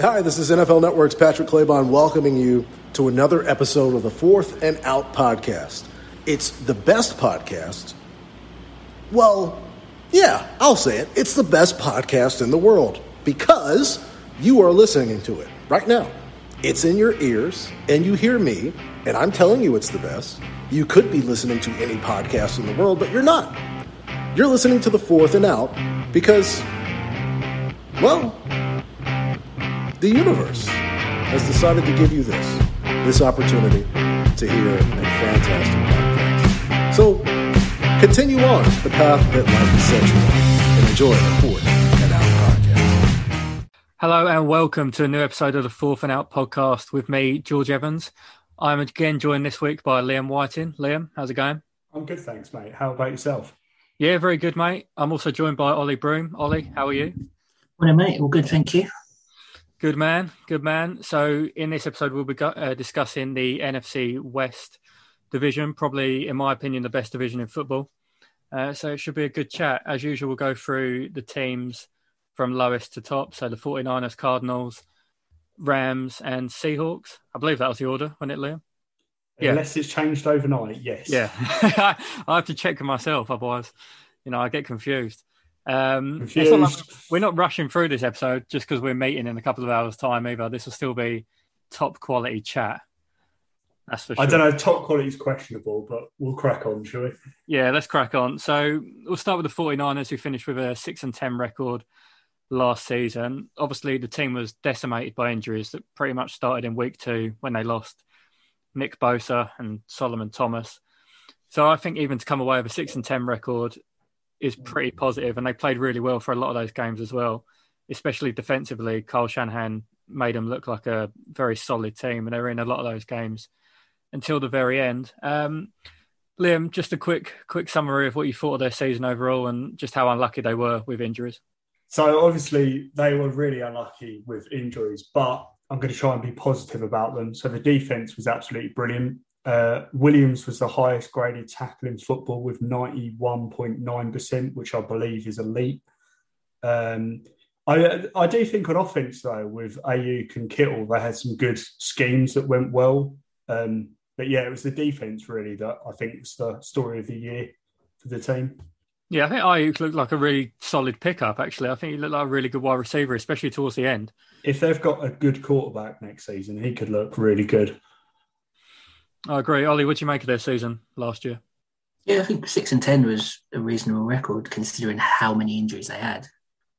Hi, this is NFL Network's Patrick Claybon welcoming you to another episode of the Fourth and Out podcast. It's the best podcast. Well, yeah, I'll say it. It's the best podcast in the world because you are listening to it right now. It's in your ears, and you hear me, and I'm telling you it's the best. You could be listening to any podcast in the world, but you're not. You're listening to the Fourth and Out because, well, the universe has decided to give you this this opportunity to hear a fantastic podcast. So continue on the path that life has set you on and enjoy the Fourth and Out podcast. Hello and welcome to a new episode of the Fourth and Out podcast with me, George Evans. I'm again joined this week by Liam Whiting. Liam, how's it going? I'm good, thanks, mate. How about yourself? Yeah, very good, mate. I'm also joined by Ollie Broom. Ollie, how are you? Morning, mate. All good, thank you. Good man, good man. So, in this episode, we'll be uh, discussing the NFC West division, probably, in my opinion, the best division in football. Uh, so, it should be a good chat. As usual, we'll go through the teams from lowest to top. So, the 49ers, Cardinals, Rams, and Seahawks. I believe that was the order, wasn't it, Liam? Yeah. Unless it's changed overnight, yes. Yeah. I have to check myself, otherwise, you know, I get confused. Um, like we're not rushing through this episode just because we're meeting in a couple of hours' time either. This will still be top quality chat. That's for sure. I don't know. Top quality is questionable, but we'll crack on, shall we? Yeah, let's crack on. So we'll start with the 49ers, who finished with a 6 and 10 record last season. Obviously, the team was decimated by injuries that pretty much started in week two when they lost Nick Bosa and Solomon Thomas. So I think even to come away with a 6 and 10 record is pretty positive, and they played really well for a lot of those games as well, especially defensively. Kyle Shanahan made them look like a very solid team, and they were in a lot of those games until the very end. Um, Liam, just a quick quick summary of what you thought of their season overall, and just how unlucky they were with injuries. So obviously they were really unlucky with injuries, but I'm going to try and be positive about them. So the defense was absolutely brilliant. Uh, Williams was the highest graded tackle in football with 91.9%, which I believe is elite. Um, I, I do think on offense, though, with Aiyuk and Kittle, they had some good schemes that went well. Um, but yeah, it was the defense really that I think was the story of the year for the team. Yeah, I think Aiyuk looked like a really solid pickup, actually. I think he looked like a really good wide receiver, especially towards the end. If they've got a good quarterback next season, he could look really good. I agree. Ollie, what do you make of their season last year? Yeah, I think six and ten was a reasonable record considering how many injuries they had.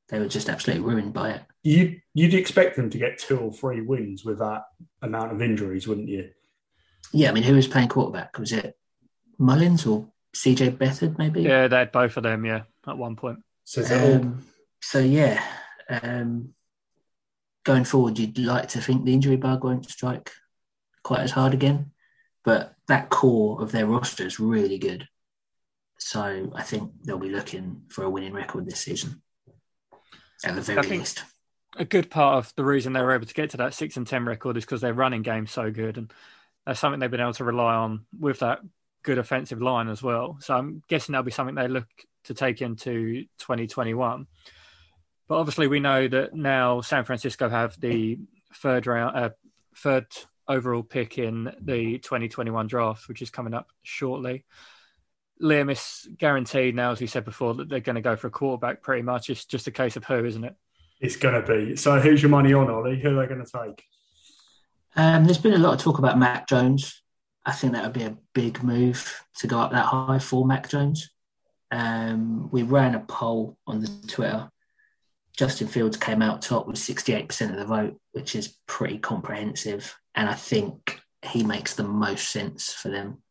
They were just absolutely ruined by it. You you'd expect them to get two or three wins with that amount of injuries, wouldn't you? Yeah, I mean, who was playing quarterback? Was it Mullens or CJ Beathard, maybe? Yeah, they had both of them. Yeah, at one point. So, um, so yeah, um, going forward, you'd like to think the injury bug won't strike quite as hard again but that core of their roster is really good. So I think they'll be looking for a winning record this season, at the very least. A good part of the reason they were able to get to that six and ten record is because their running game's so good, and that's something they've been able to rely on with that good offensive line as well. So I'm guessing that'll be something they look to take into 2021. But obviously, we know that now San Francisco have the third round, uh, third overall pick in the 2021 draft, which is coming up shortly. Liam is guaranteed now, as we said before, that they're going to go for a quarterback pretty much. It's just a case of who, isn't it? It's going to be. So who's your money on, Ollie? Who are they going to take? Um, there's been a lot of talk about Mac Jones. I think that would be a big move to go up that high for Mac Jones. Um, we ran a poll on the Twitter. Justin Fields came out top with 68% of the vote, which is pretty comprehensive. And I think he makes the most sense for them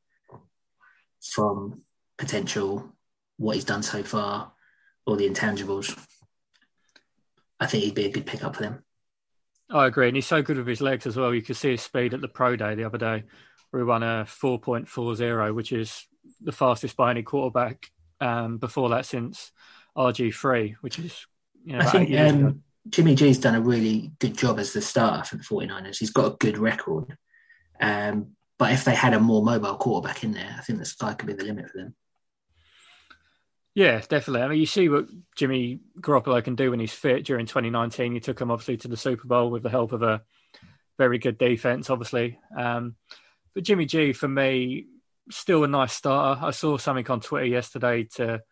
from potential, what he's done so far, all the intangibles. I think he'd be a good pickup for them. I agree. And he's so good with his legs as well. You could see his speed at the pro day the other day, where he won a 4.40, which is the fastest by any quarterback um, before that since RG3, which is, you know, I think um, Jimmy G's done a really good job as the starter for the 49ers. He's got a good record. Um, but if they had a more mobile quarterback in there, I think the sky could be the limit for them. Yeah, definitely. I mean, you see what Jimmy Garoppolo can do when he's fit. During 2019, he took him obviously to the Super Bowl with the help of a very good defense, obviously. Um, but Jimmy G, for me, still a nice starter. I saw something on Twitter yesterday to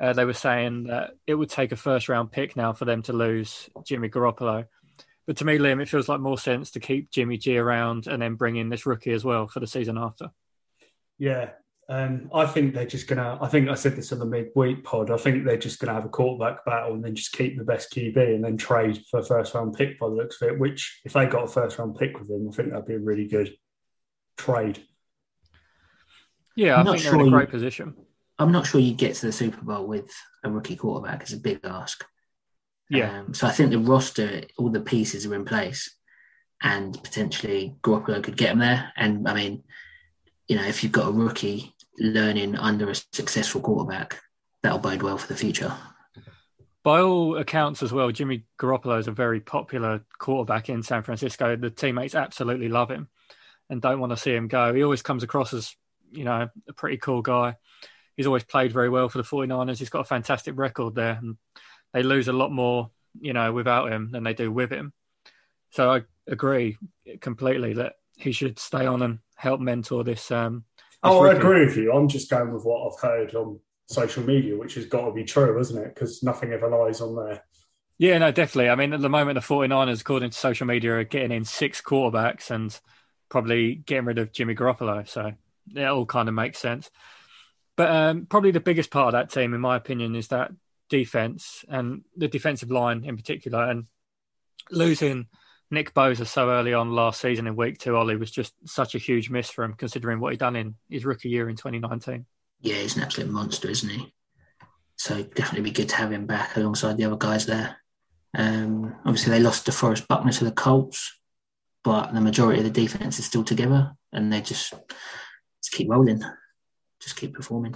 uh, they were saying that it would take a first round pick now for them to lose Jimmy Garoppolo. But to me, Liam, it feels like more sense to keep Jimmy G around and then bring in this rookie as well for the season after. Yeah, um, I think they're just gonna. I think I said this on the midweek pod. I think they're just gonna have a quarterback battle and then just keep the best QB and then trade for a first round pick by the looks of it. Which, if they got a first round pick with him, I think that'd be a really good trade. Yeah, I think they're in a great position. I'm not sure you get to the Super Bowl with a rookie quarterback. It's a big ask. Yeah. Um, so I think the roster, all the pieces are in place, and potentially Garoppolo could get them there. And I mean, you know, if you've got a rookie learning under a successful quarterback, that'll bode well for the future. By all accounts, as well, Jimmy Garoppolo is a very popular quarterback in San Francisco. The teammates absolutely love him and don't want to see him go. He always comes across as, you know, a pretty cool guy he's always played very well for the 49ers. He's got a fantastic record there. And they lose a lot more, you know, without him than they do with him. So I agree completely that he should stay on and help mentor this. Um, this oh, rookie. I agree with you. I'm just going with what I've heard on social media, which has got to be true, isn't it? Because nothing ever lies on there. Yeah, no, definitely. I mean, at the moment, the 49ers, according to social media, are getting in six quarterbacks and probably getting rid of Jimmy Garoppolo. So it all kind of makes sense. But um, probably the biggest part of that team, in my opinion, is that defense and the defensive line in particular. And losing Nick Bosa so early on last season in week two, Ollie, was just such a huge miss for him, considering what he'd done in his rookie year in 2019. Yeah, he's an absolute monster, isn't he? So definitely be good to have him back alongside the other guys there. Um, obviously, they lost DeForest Buckner to the Colts, but the majority of the defense is still together, and they just, just keep rolling just keep performing.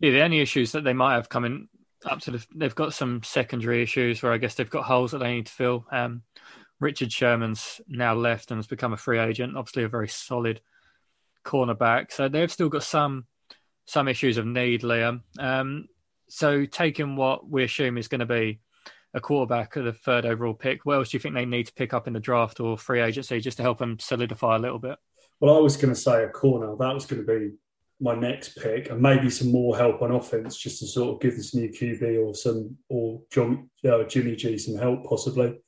Yeah, the only issues that they might have coming up to the, they've got some secondary issues where I guess they've got holes that they need to fill. Um, Richard Sherman's now left and has become a free agent. Obviously, a very solid cornerback. So they've still got some some issues of need, Liam. Um, so taking what we assume is going to be a quarterback at the third overall pick, what else do you think they need to pick up in the draft or free agency just to help them solidify a little bit? Well, I was going to say a corner. That was going to be my next pick and maybe some more help on offense just to sort of give this new QB or some or John, uh, Jimmy G some help possibly.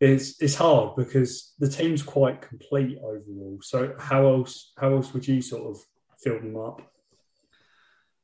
It's it's hard because the team's quite complete overall. So how else how else would you sort of fill them up?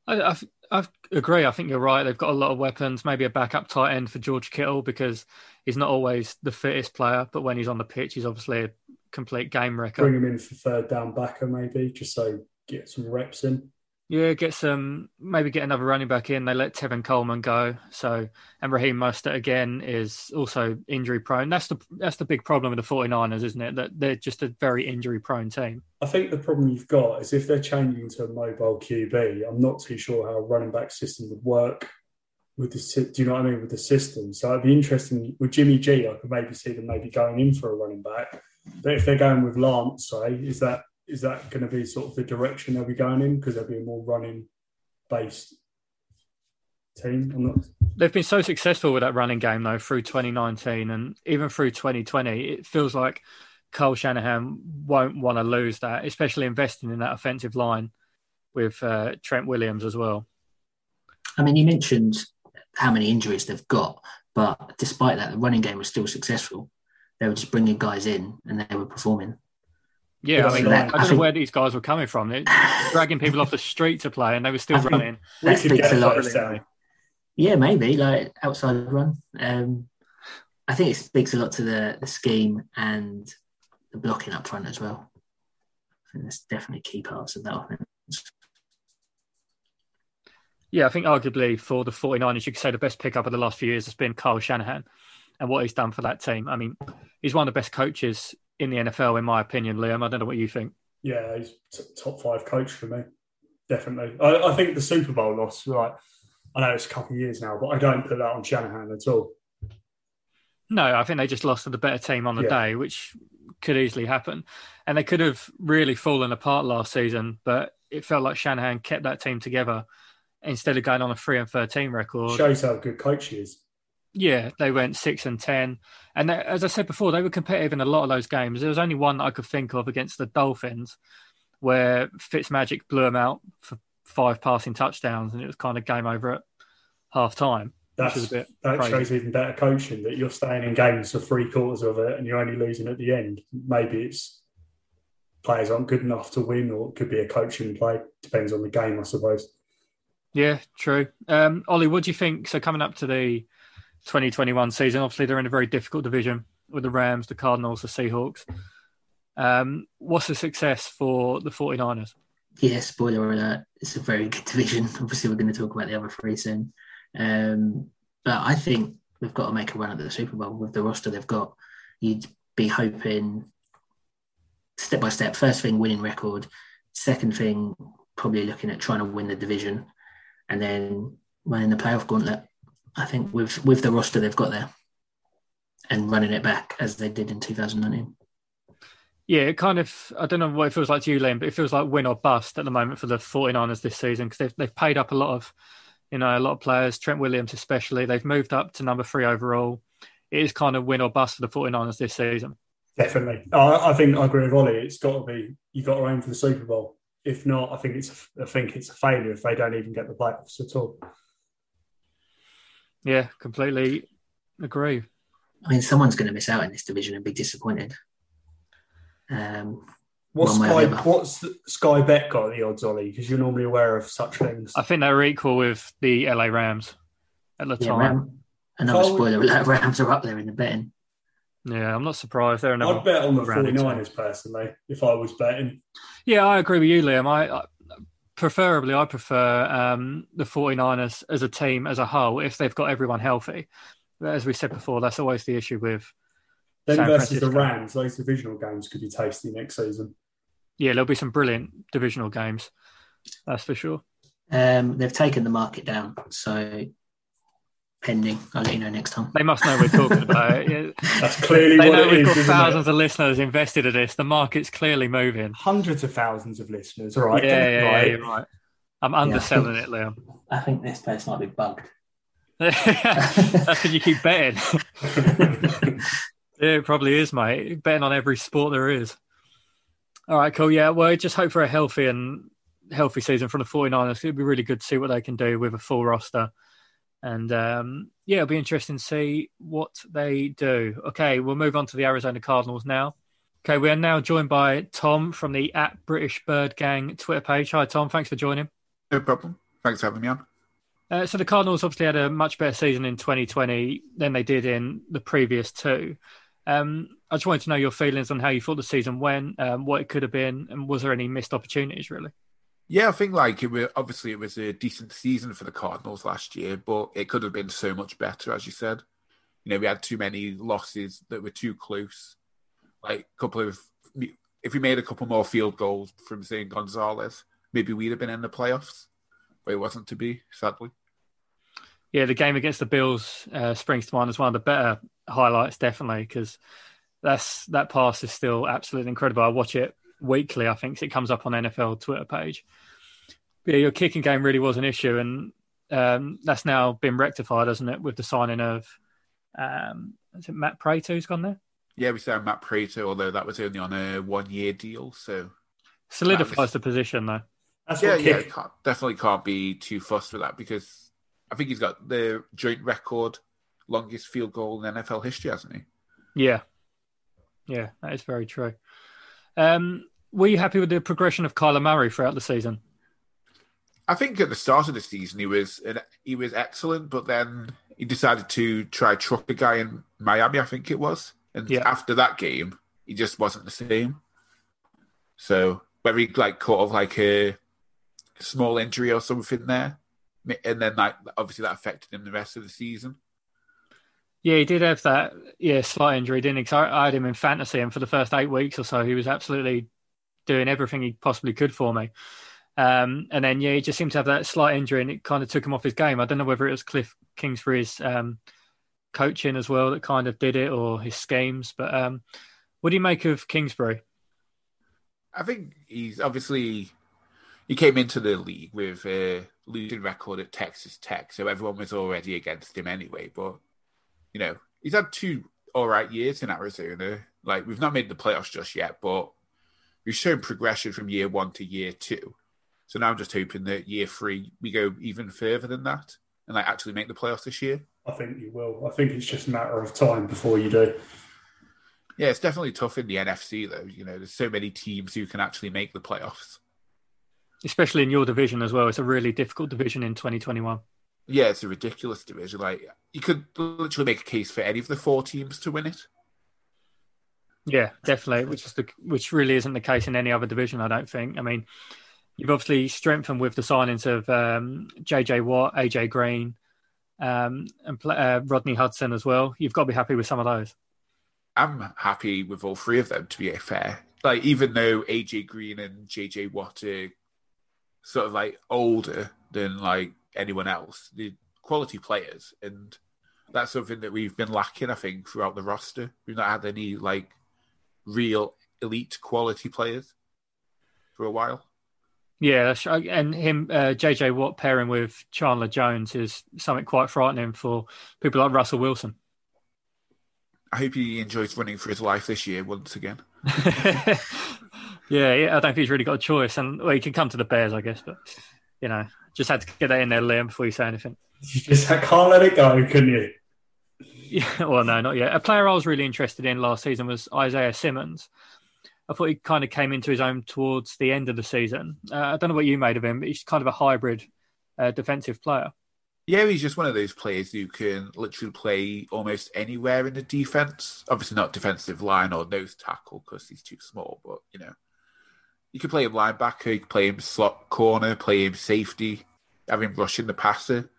I, I, I agree. I think you're right. They've got a lot of weapons. Maybe a backup tight end for George Kittle because he's not always the fittest player, but when he's on the pitch, he's obviously a complete game wrecker. Bring him in for third down backer, maybe, just so get some reps in. Yeah, get some maybe get another running back in. They let Tevin Coleman go, so and Raheem Mostert again is also injury prone. That's the that's the big problem with the 49ers, isn't it? That they're just a very injury prone team. I think the problem you've got is if they're changing to a mobile QB, I'm not too sure how a running back system would work with the do you know what I mean with the system. So it'd be interesting with Jimmy G. I could maybe see them maybe going in for a running back, but if they're going with Lance, say, is that is that going to be sort of the direction they'll be going in because they'll be a more running based team? I'm not. They've been so successful with that running game though through 2019 and even through 2020. It feels like Kyle Shanahan won't want to lose that, especially investing in that offensive line with uh, Trent Williams as well. I mean, you mentioned how many injuries they've got, but despite that, the running game was still successful. They were just bringing guys in and they were performing. Yeah, I mean, I don't know where these guys were coming from. They're dragging people off the street to play, and they were still running. That speaks a lot. Yeah, maybe like outside run. Um, I think it speaks a lot to the the scheme and the blocking up front as well. I think that's definitely key parts of that offense. Yeah, I think arguably for the 49ers, you could say the best pickup of the last few years has been Kyle Shanahan and what he's done for that team. I mean, he's one of the best coaches in the NFL, in my opinion, Liam. I don't know what you think. Yeah, he's t- top five coach for me, definitely. I, I, think the Super Bowl loss, like, I know it's a couple of years now, but I don't put that on Shanahan at all. No, I think they just lost to the better team on the yeah. day, which could easily happen. And they could have really fallen apart last season, but it felt like Shanahan kept that team together instead of going on a three and thirteen record, Shows how good coach he is. Yeah, they went six and ten. And they, as I said before, they were competitive in a lot of those games. There was only one that I could think of against the Dolphins, where Fitzmagic blew them out for five passing touchdowns, and it was kind of game over at half time. That's, is a bit that crazy. shows even better coaching that you're staying in games for three quarters of it and you're only losing at the end. Maybe it's players aren't good enough to win, or it could be a coaching play. Depends on the game, I suppose. Yeah, true. Um, Ollie, what do you think? So coming up to the 2021 season, obviously they're in a very difficult division with the Rams, the Cardinals, the Seahawks. Um, what's the success for the 49ers? Yeah, spoiler alert. It's a very good division. Obviously, we're going to talk about the other three soon. Um, but I think they've got to make a run at the Super Bowl with the roster they've got. You'd be hoping step by step. First thing, winning record. Second thing, probably looking at trying to win the division, and then winning the playoff gauntlet. I think with with the roster they've got there, and running it back as they did in 2019. Yeah, it kind of, I don't know what it feels like to you, Liam, but it feels like win or bust at the moment for the 49ers this season because they've, they've paid up a lot of, you know, a lot of players, Trent Williams especially. They've moved up to number three overall. It is kind of win or bust for the 49ers this season. Definitely. I, I think I agree with Ollie. It's got to be, you got to aim for the Super Bowl. If not, I think it's I think it's a failure if they don't even get the playoffs at all. Yeah, completely agree. I mean, someone's going to miss out in this division and be disappointed. Um, What's One way or Sky, what's the, Sky Bet got the odds, Ollie? Because you're normally aware of such things. I think they're equal with the LA Rams at the yeah, time. Ram, another Carl- spoiler alert: Rams are up there in the betting. Yeah, I'm not surprised. They're another I'd bet on the rounding 49ers personally if I was betting. Yeah, I agree with you, Liam. I, I preferably I prefer um, the 49ers as a team as a whole if they've got everyone healthy. But as we said before, that's always the issue with Then San versus the Rams, those divisional games could be tasty next season. yeah, there'll be some brilliant divisional games. That's for sure. Um, they've taken the market down, so pending. I'll let you know next time. They must know we're talking about it. Yeah. That's clearly They what know it we've is, got thousands it? of listeners invested in this. The market's clearly moving. Hundreds of thousands of listeners. All right, yeah, yeah, right. yeah, you're right. I'm underselling it, Liam. I think this place might be bugged. That's because you keep betting. Yeah, it probably is, mate. Betting on every sport there is. All right, cool. Yeah, well, just hope for a healthy and healthy season from the 49ers. It'd be really good to see what they can do with a full roster. And um, yeah, it'll be interesting to see what they do. Okay, we'll move on to the Arizona Cardinals now. Okay, we are now joined by Tom from the at British Bird Gang Twitter page. Hi, Tom. Thanks for joining. No problem. Thanks for having me on. Uh, so the Cardinals obviously had a much better season in 2020 than they did in the previous two. Um, I just wanted to know your feelings on how you thought the season went, um, what it could have been, and was there any missed opportunities really? Yeah, I think like it was obviously it was a decent season for the Cardinals last year, but it could have been so much better, as you said. You know, we had too many losses that were too close. Like a couple of, if we made a couple more field goals from Zane Gonzalez, maybe we'd have been in the playoffs, but it wasn't to be, sadly. Yeah, the game against the Bills uh, springs to mind as one of the better highlights, definitely, because that's that pass is still absolutely incredible. I watch it weekly. I think it comes up on NFL Twitter page. But yeah, your kicking game really was an issue, and um, that's now been rectified, hasn't it, with the signing of um, is it Matt Prater who's gone there? Yeah, we signed Matt Prater, although that was only on a one-year deal, so Solidifies the position though. That's yeah, yeah, can't, definitely can't be too fussed with that because I think he's got the joint record longest field goal in NFL history, hasn't he? Yeah, yeah, that is very true. Um, were you happy with the progression of Kyler Murray throughout the season? I think at the start of the season he was he was excellent, but then he decided to try truck a guy in Miami, I think it was, and Yeah. after that game he just wasn't the same. So whether he like caught of like a small injury or something there, and then like obviously that affected him the rest of the season. Yeah, he did have that yeah slight injury, didn't he? 'Cause I, I had him in fantasy, and for the first eight weeks or so, he was absolutely doing everything he possibly could for me. Um, and then yeah, he just seemed to have that slight injury, and it kind of took him off his game. I don't know whether it was Cliff Kingsbury's um, coaching as well that kind of did it, or his schemes. But um, what do you make of Kingsbury? I think he's obviously he came into the league with a losing record at Texas Tech, so everyone was already against him anyway. But you know, he's had two all right years in Arizona. Like we've not made the playoffs just yet, but we've shown progression from year one to year two. So now I'm just hoping that year three we go even further than that and like actually make the playoffs this year. I think you will. I think it's just a matter of time before you do. Yeah, it's definitely tough in the NFC though. You know, there's so many teams who can actually make the playoffs. Especially in your division as well. It's a really difficult division in 2021. Yeah, it's a ridiculous division. Like you could literally make a case for any of the four teams to win it. Yeah, definitely. Which is the which really isn't the case in any other division. I don't think. I mean, you've obviously strengthened with the signings of um, JJ Watt, AJ Green, um, and uh, Rodney Hudson as well. You've got to be happy with some of those. I'm happy with all three of them. To be fair, like even though AJ Green and JJ Watt are sort of like older than like anyone else, the quality players, and that's something that we've been lacking. I think throughout the roster, we've not had any like real elite quality players for a while. Yeah, and him, uh, JJ Watt pairing with Chandler Jones is something quite frightening for people like Russell Wilson. I hope he enjoys running for his life this year once again. yeah, yeah, I don't think he's really got a choice, and well, he can come to the Bears, I guess, but you know, just had to get that in there, Liam, before you say anything. You just can't let it go, can you? Yeah, well, no, not yet. A player I was really interested in last season was Isaiah Simmons. I thought he kind of came into his own towards the end of the season. Uh, I don't know what you made of him, but he's kind of a hybrid uh, defensive player. Yeah, he's just one of those players who can literally play almost anywhere in the defense. Obviously, not defensive line or nose tackle because he's too small, but you know, you can play him linebacker, you can play him slot corner, play him safety, have him rushing the passer.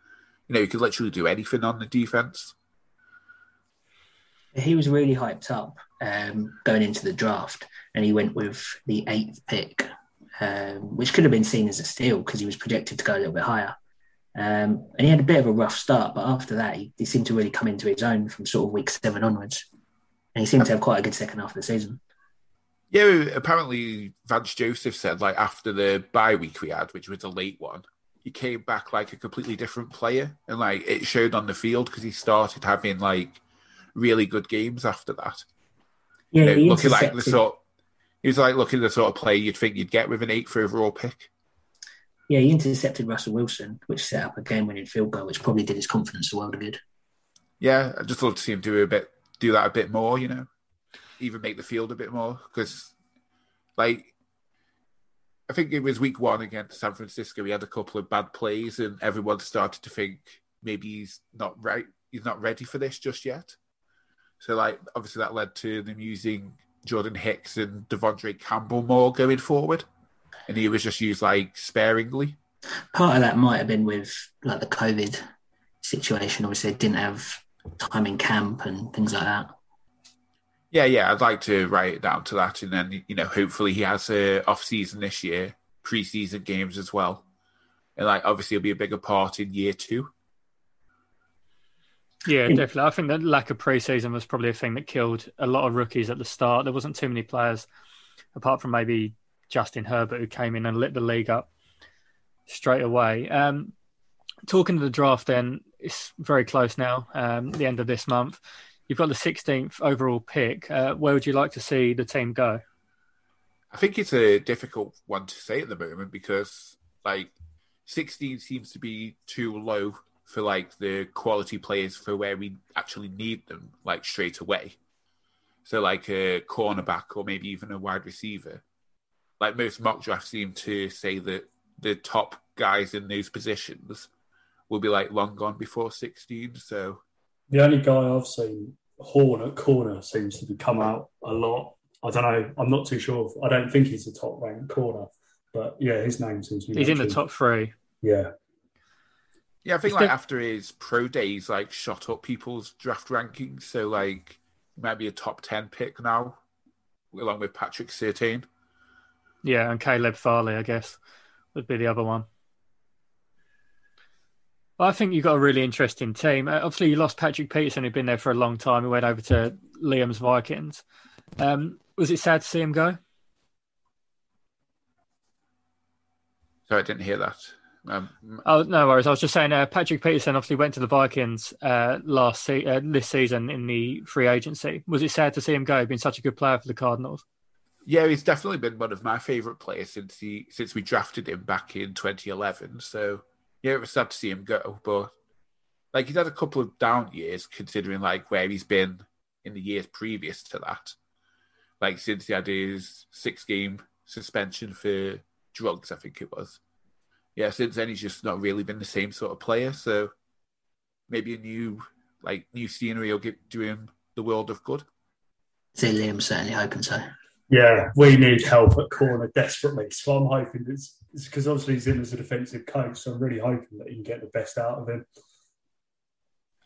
You know, you can literally do anything on the defense. He was really hyped up um, going into the draft, and he went with the eighth pick, um, which could have been seen as a steal because he was projected to go a little bit higher. Um, and he had a bit of a rough start, but after that, he, he, seemed to really come into his own from sort of week seven onwards. And he seemed to have quite a good second half of the season. Yeah, apparently Vance Joseph said like after the bye week we had, which was a late one, he came back like a completely different player, and like it showed on the field because he started having like really good games after that. Yeah, you know, looking like the sort. He was like looking the sort of player you'd think you'd get with an eighth overall pick. Yeah, he intercepted Russell Wilson, which set up a game-winning field goal, which probably did his confidence a world of good. Yeah, I just love to see him do a bit, do that a bit more. You know, even make the field a bit more because, like, I think it was week one against San Francisco. He had a couple of bad plays, and everyone started to think maybe he's not right. He's not ready for this just yet. So, like, obviously, that led to them using Jordan Hicks and De'Vondre Campbell more going forward, and he was just used like sparingly. Part of that might have been with like the COVID situation. Obviously, they didn't have time in camp and things like that. Yeah, yeah, I'd like to write it down to that, and then you know, hopefully, he has a off season this year, preseason games as well, and like obviously, he'll be a bigger part in year two. Yeah, definitely. I think that lack of preseason was probably a thing that killed a lot of rookies at the start. There wasn't too many players, apart from maybe Justin Herbert, who came in and lit the league up straight away. Um, talking to the draft, then it's very close now. Um, the end of this month, you've got the 16th overall pick. Uh, where would you like to see the team go? I think it's a difficult one to say at the moment because, like, 16 seems to be too low for like the quality players for where we actually need them, like straight away. So like a cornerback or maybe even a wide receiver. Like most mock drafts seem to say that the top guys in those positions will be like long gone before 16. So the only guy I've seen Horn at corner seems to be come out a lot. I don't know. I'm not too sure. I don't think he's a top ranked corner, but yeah, his name seems to be. He's mentioned. in the top three. Yeah. Yeah, I think like after his pro days, like shot up people's draft rankings. So like, he might be a top ten pick now, along with Patrick Surtain. Yeah, and Caleb Farley, I guess, would be the other one. Well, I think you've got a really interesting team. Uh, obviously, you lost Patrick Peterson, who'd been there for a long time. He went over to Liam's Vikings. Um, was it sad to see him go? Sorry, I didn't hear that. Um, Oh no worries. I was just saying, uh, Patrick Peterson obviously went to the Vikings uh, last se- uh, this season in the free agency. Was it sad to see him go? He's been such a good player for the Cardinals. yeah, he's definitely been one of my favourite players since he since we drafted him back in 2011. So yeah, it was sad to see him go, but like he's had a couple of down years considering like where he's been in the years previous to that. Like since he had his six game suspension for drugs, I think it was. Yeah, since then he's just not really been the same sort of player. So maybe a new like new scenery will get do him the world of good. See, Liam's certainly hoping so. Yeah, we need help at corner desperately. So I'm hoping it's because obviously he's in as a defensive coach. So I'm really hoping that he can get the best out of him.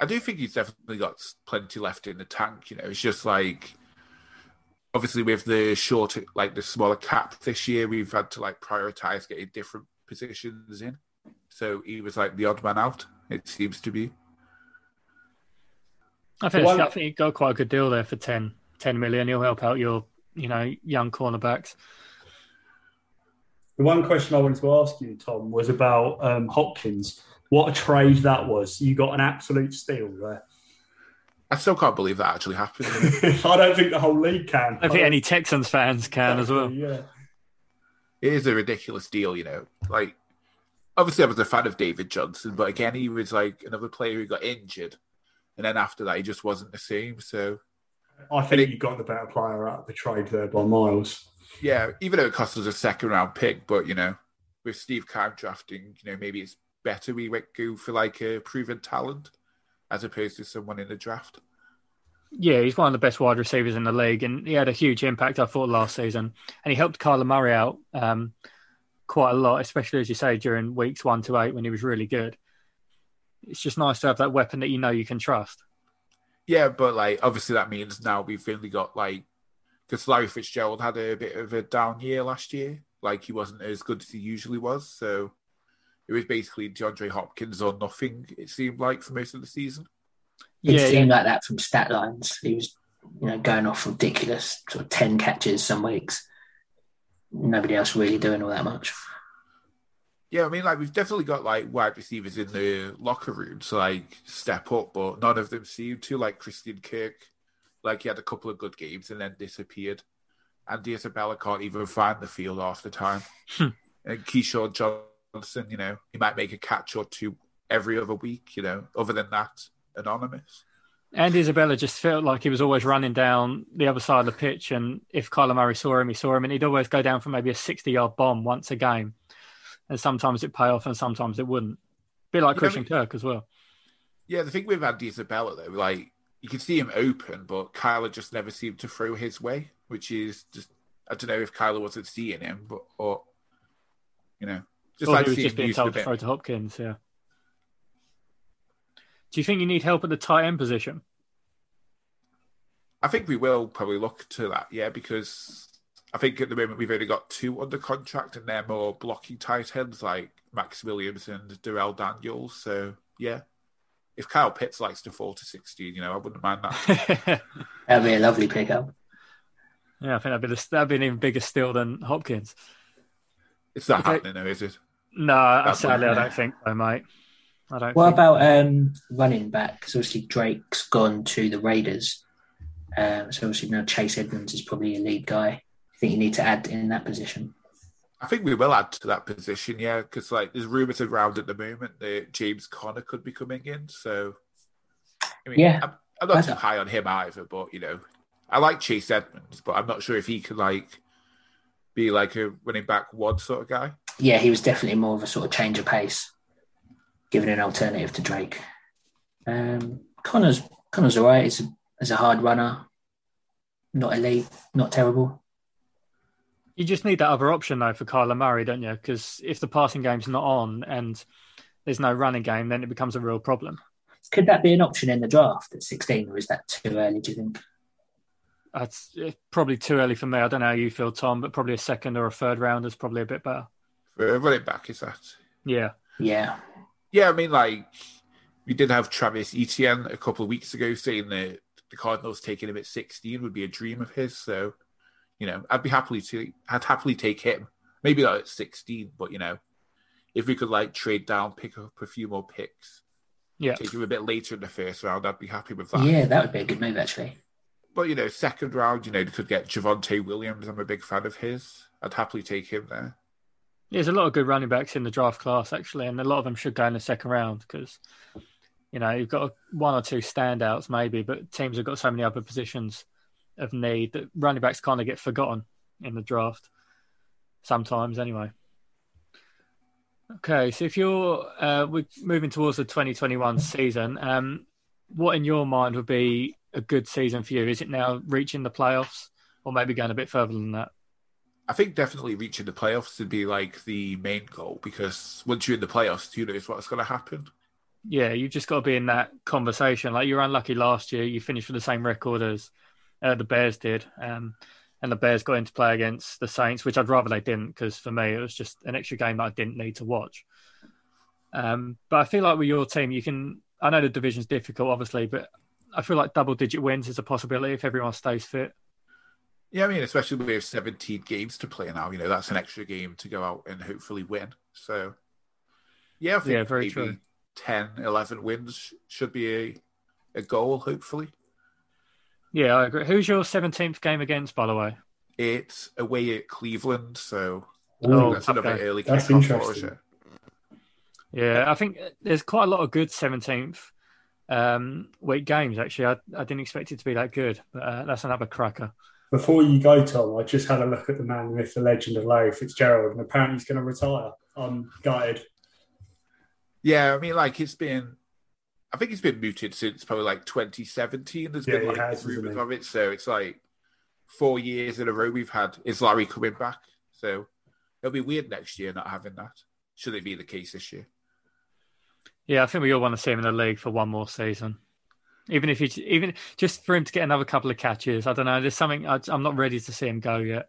I do think he's definitely got plenty left in the tank. You know, it's just like obviously with the short, like the smaller cap this year, we've had to like prioritize getting different positions in. So he was like the odd man out. It seems to be. I think One- I think you got quite a good deal there for 10, 10 million. He'll help out your you know young cornerbacks. The one question I wanted to ask you, Tom, was about um, Hopkins. What a trade that was! You got an absolute steal there. I still can't believe that actually happened. I don't think the whole league can. I think any Texans fans can as well. Yeah. it is a ridiculous deal, you know. Like, obviously, I was a fan of David Johnson, but again, he was like another player who got injured, and then after that, he just wasn't the same. So, I think you got the better player out of the trade there by miles. Yeah, even though it cost us a second round pick, but you know, with Steve Keim drafting, you know, maybe it's better we went- go for like a proven talent as opposed to someone in the draft. Yeah, he's one of the best wide receivers in the league, and he had a huge impact. I thought last season, and he helped Kyler Murray out um, quite a lot, especially as you say during weeks one to eight when he was really good. It's just nice to have that weapon that you know you can trust. Yeah, but like obviously that means now we've only got like because Larry Fitzgerald had a bit of a down year last year. Like he wasn't as good as he usually was, so it was basically DeAndre Hopkins or nothing. It seemed like for most of the season. It Yeah, seemed like that from stat lines. He was, you know, going off ridiculous sort of ten catches some weeks. Nobody else really doing all that much. Yeah, I mean, like we've definitely got like wide receivers in the locker room to like step up, but none of them seem to. Like Christian Kirk, like he had a couple of good games and then disappeared. Andy Isabella can't even find the field half the time. Hmm. and Keyshawn Johnson, you know, he might make a catch or two every other week. You know, other than that, anonymous. And Isabella just felt like he was always running down the other side of the pitch, and if Kyler Murray saw him, he saw him, and he'd always go down for maybe a sixty-yard bomb once a game. And sometimes it pay off, and sometimes it wouldn't. bit like You Christian never- Kirk as well. Yeah, the thing with Andy Isabella though, like you can see him open, but Kyler just never seemed to throw his way, which is just I don't know if Kyler wasn't seeing him, but or you know, just Or like he was just being told to throw to Hopkins. Yeah. Do you think you need help at the tight end position? I think we will probably look to that, yeah, because I think at the moment we've only got two under contract, and they're more blocking tight ends like Maxx Williams and Darrell Daniels. So yeah, if Kyle Pitts likes to fall to sixteen, you know, I wouldn't mind that. yeah, That'd be a lovely pickup. Yeah, I think that'd be, the, that'd be an even bigger steal than Hopkins. It's not Okay. happening, though, is it? No, That sadly, I don't think so, mate. I don't. What think. about um, running back? Because obviously Drake's gone to the Raiders. Um, so obviously now Chase Edmonds is probably a lead guy. I think you need to add in that position. I think we will add to that position, yeah, because like there's rumours around at the moment that James Conner could be coming in. So, I mean, Yeah. I'm, I'm not too high on him either, but you know, I like Chase Edmonds, but I'm not sure if he could like be like a running back one sort of guy. Yeah, he was definitely more of a sort of change of pace, giving an alternative to Drake. Um, Conner's Conner's all right. He's a, he's a hard runner, not elite, not terrible. You just need that other option though for Kyler Murray, don't you? Because if the passing game's not on and there's no running game, then it becomes a real problem. Could that be an option in the draft at 16, or is that too early, do you think? That's probably too early for me. I don't know how you feel, Tom, but probably a second or a third round is probably a bit better. For a running back, is that? Yeah, Yeah. Yeah, I mean, like we did have Travis Etienne a couple of weeks ago saying that the Cardinals taking him at 16 would be a dream of his. So, you know, I'd be happily to, I'd happily take him. Maybe not at 16, but you know, if we could like trade down, pick up a few more picks, Yeah. take him a bit later in the first round, I'd be happy with that. Yeah, that would be a good move actually. But you know, second round, you know, they could get Javonte Williams. I'm a big fan of his. I'd happily take him there. There's a lot of good running backs in the draft class, actually, and a lot of them should go in the second round because, you know, you've got one or two standouts maybe, but teams have got so many other positions of need that running backs kind of get forgotten in the draft sometimes, anyway. Okay, so if you're uh, we're moving towards the 2021 season, um, what in your mind would be a good season for you? Is it now reaching the playoffs, or maybe going a bit further than that? I think definitely reaching the playoffs would be like the main goal because once you're in the playoffs, who knows what's going to happen? Yeah, you've just got to be in that conversation. Like you were unlucky last year, you finished with the same record as uh, the Bears did, um, and the Bears got into play against the Saints, which I'd rather they didn't because for me it was just an extra game that I didn't need to watch. Um, but I feel like with your team, you can. I know the division's difficult, obviously, but I feel like double-digit wins is a possibility if everyone stays fit. Yeah, I mean, especially we have 17 games to play now, you know, that's an extra game to go out and hopefully win. So, yeah, I think Yeah, very maybe true. 10, 11 wins should be a, a goal, hopefully. Yeah, I agree. Who's your 17th game against, by the way? It's away at Cleveland, so Oh, that's another okay. early That's kickoff for us, interesting. Yeah, I think there's quite a lot of good 17th um, week games, actually. I, I didn't expect it to be that good, but uh, that's another cracker. Before you go, Tom, I just had a look at the man with the legend of Larry Fitzgerald, and apparently he's going to retire. I'm gutted. Yeah, I mean, like it's been, I think it's been muted since probably like 2017. There's Yeah, been like has, rumors of it, so it's like four years in a row we've had is Larry coming back. So it'll be weird next year not having that. Should it be the case this year? Yeah, I think we all want to see him in the league for one more season. Even if he, even just for him to get another couple of catches, I don't know. There's something I, I'm not ready to see him go yet.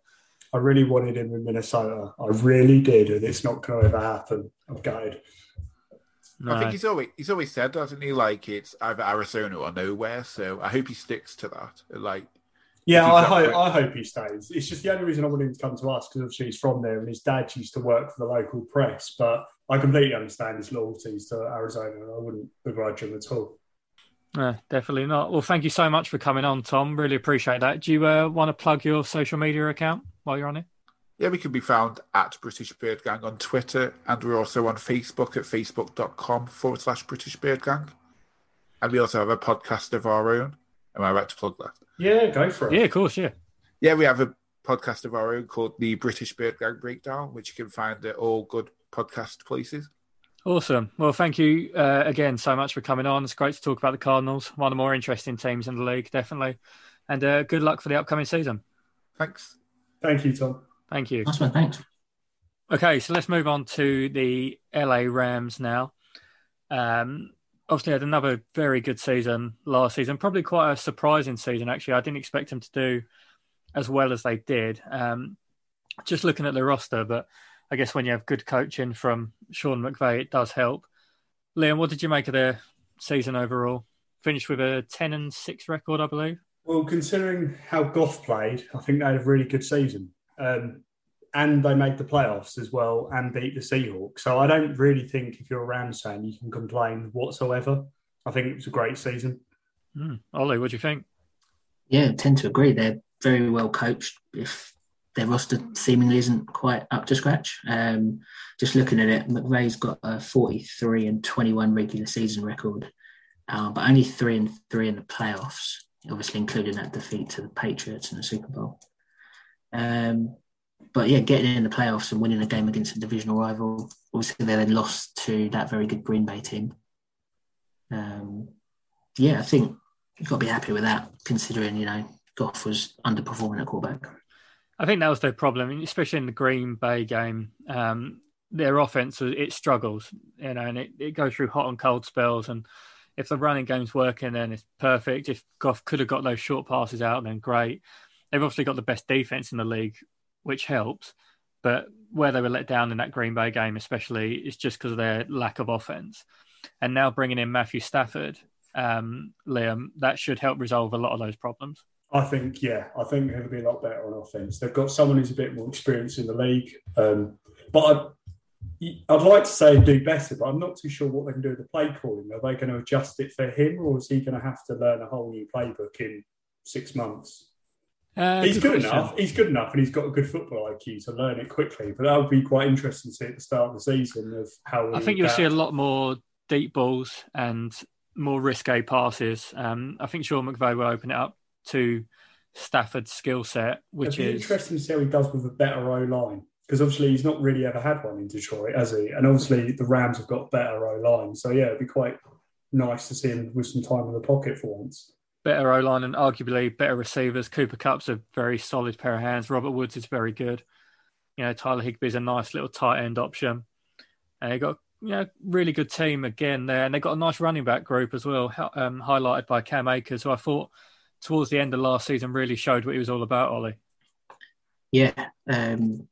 I really wanted him in Minnesota. I really did, and it's not going to ever happen. I'm gutted. No. I think he's always he's always said, doesn't he? Like it's either Arizona or nowhere. So I hope he sticks to that. Like Yeah, I hope, up I hope he stays. It's just the only reason I wanted him to come to us because obviously he's from there and his dad used to work for the local press. But I completely understand his loyalties to Arizona and I wouldn't begrudge him at all. No, definitely not. Well, thank you so much for coming on, Tom. Really appreciate that. Do you uh, want to plug your social media account while you're on it? Yeah, we can be found at British Bird Gang on Twitter, and we're also on Facebook at facebook.com forward slash British Bird Gang. And we also have a podcast of our own. Am I right to plug that? Yeah, go for it. Yeah, of course. Yeah. Yeah, we have a podcast of our own called the British Bird Gang Breakdown, which you can find at all good podcast places. Awesome. Well, thank you uh, again so much for coming on. It's great to talk about the Cardinals, one of the more interesting teams in the league, definitely. And uh, good luck for the upcoming season. Thanks. Thank you, Tom. Thank you. Nice one, thanks. Okay, so let's move on to the LA Rams now. Um, obviously, had another very good season last season. Probably quite a surprising season, actually. I didn't expect them to do as well as they did. Um, just looking at the roster, but I guess when you have good coaching from Sean McVay, it does help. Liam, what did you make of their season overall? Finished with a 10 and 6 record, I believe. Well, considering how Goff played, I think they had a really good season. Um, and they made the playoffs as well and beat the Seahawks. So I don't really think if you're a Rams fan, you can complain whatsoever. I think it was a great season. Hmm. Ollie, what do you think? Yeah, I tend to agree. They're very well coached. If their roster seemingly isn't quite up to scratch, um, just looking at it, McVay's got a 43 and 21 regular season record, uh, but only three and three in the playoffs. Obviously, including that defeat to the Patriots in the Super Bowl. Um, but yeah, getting in the playoffs and winning a game against a divisional rival. Obviously, they then lost to that very good Green Bay team. Um, yeah, I think you've got to be happy with that, considering you know Goff was underperforming at quarterback. I think that was their problem, especially in the Green Bay game. Um, their offense it struggles, you know, and it, it goes through hot and cold spells. And if the running game's working, then it's perfect. If Goff could have got those short passes out, then great. They've obviously got the best defense in the league, which helps. But where they were let down in that Green Bay game, especially, is just because of their lack of offense. And now bringing in Matthew Stafford, um, Liam, that should help resolve a lot of those problems. I think, yeah, I think it'll be a lot better on offense. They've got someone who's a bit more experienced in the league. Um, but I, I'd like to say do better, but I'm not too sure what they can do with the play calling. Are they going to adjust it for him, or is he going to have to learn a whole new playbook in six months? Uh, he's good question. enough. He's good enough, and he's got a good football IQ to learn it quickly. But that would be quite interesting to see at the start of the season of how. I think you'll see a lot more deep balls and more risque passes. Um, I think Sean McVay will open it up to Stafford's skill set, which is interesting to see how he does with a better O line because obviously he's not really ever had one in Detroit, has he? And obviously the Rams have got better O line, so yeah, it'd be quite nice to see him with some time in the pocket for once. Better O line and arguably better receivers. Cooper Kupp's a very solid pair of hands. Robert Woods is very good. You know, Tyler Higbee's a nice little tight end option. And they got you know really good team again there, and they got a nice running back group as well, um, highlighted by Cam Akers, who I thought towards the end of last season really showed what he was all about. Ollie. Yeah, um,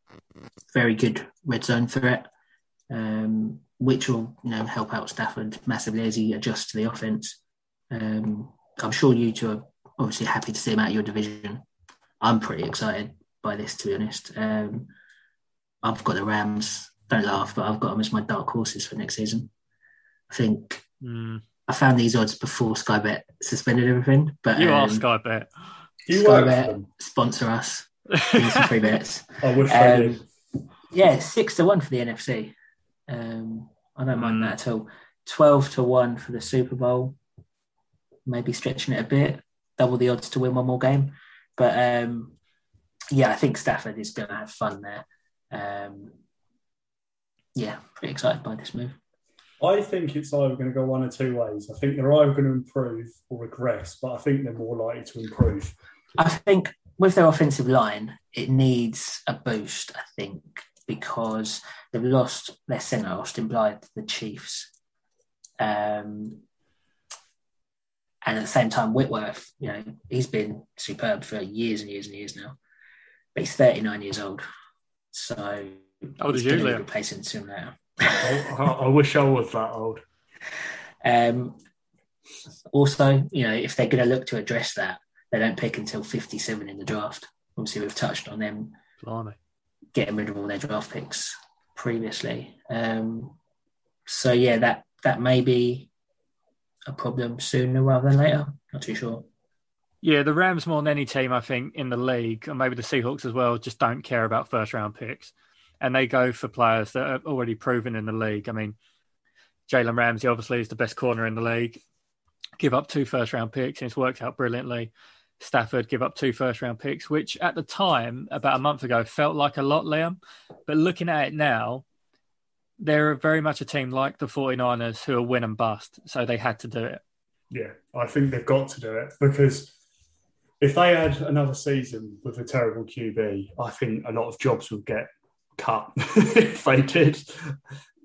very good red zone threat, um, which will you know help out Stafford massively as he adjusts to the offense. Um, I'm sure you two are obviously happy to see him out of your division. I'm pretty excited by this, to be honest. Um, I've got the Rams. Don't laugh, but I've got them as my dark horses for next season. I think Mm. I found these odds before Sky Bet suspended everything. But You are um, Sky Bet. You Sky Bet sponsor us. Give me some free bets. I wish they did. Um, yeah, six to one for the NFC. Um, I don't mind Mm. that at all. Twelve to one for the Super Bowl. Maybe stretching it a bit, double the odds to win one more game. But um, yeah, I think Stafford is going to have fun there. Um, yeah, pretty excited by this move. I think it's either going to go one or two ways. I think they're either going to improve or regress, but I think they're more likely to improve. I think with their offensive line, it needs a boost, I think, because they've lost their centre, Austin Blythe, to the Chiefs. Um, and at the same time, Whitworth, you know, he's been superb for years and years and years now. But he's 39 years old. So How old he's is you, gonna be Liam? replacing sooner or. I, I, I wish I was that old. Um, also, you know, if they're going to look to address that, they don't pick until 57 in the draft. Obviously, we've touched on them Blimey. getting rid of all their draft picks previously. Um, so yeah, that that may be a problem sooner rather than later. Not too sure. Yeah, the Rams more than any team, I think, in the league, and maybe the Seahawks as well, just don't care about first round picks. And they go for players that are already proven in the league. I mean, Jalen Ramsey obviously is the best corner in the league. Give up two first round picks, and it's worked out brilliantly. Stafford give up two first round picks, which at the time, about a month ago, felt like a lot, Liam. But looking at it now, they're very much a team like the 49ers who are win and bust. So they had to do it. Yeah, I think they've got to do it because if they had another season with a terrible QB, I think a lot of jobs would get cut if they did.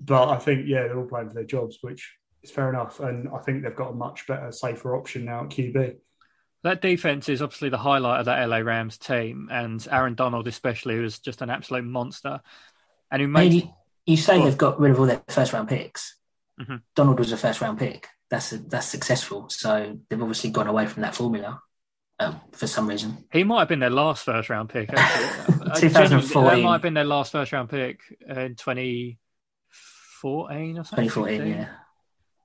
But I think, yeah, they're all playing for their jobs, which is fair enough. And I think they've got a much better, safer option now at QB. That defense is obviously the highlight of that LA Rams team, and Aaron Donald especially, who is just an absolute monster, and who made. Maybe you say they've got rid of all their first round picks. Mhm. Donald was a first round pick. That's a, that's successful. So they've obviously gone away from that formula um, for some reason. he might have been their last first round pick. Actually. Uh, 2014. That might have been their last first round pick in 2014 or something. 2014, yeah.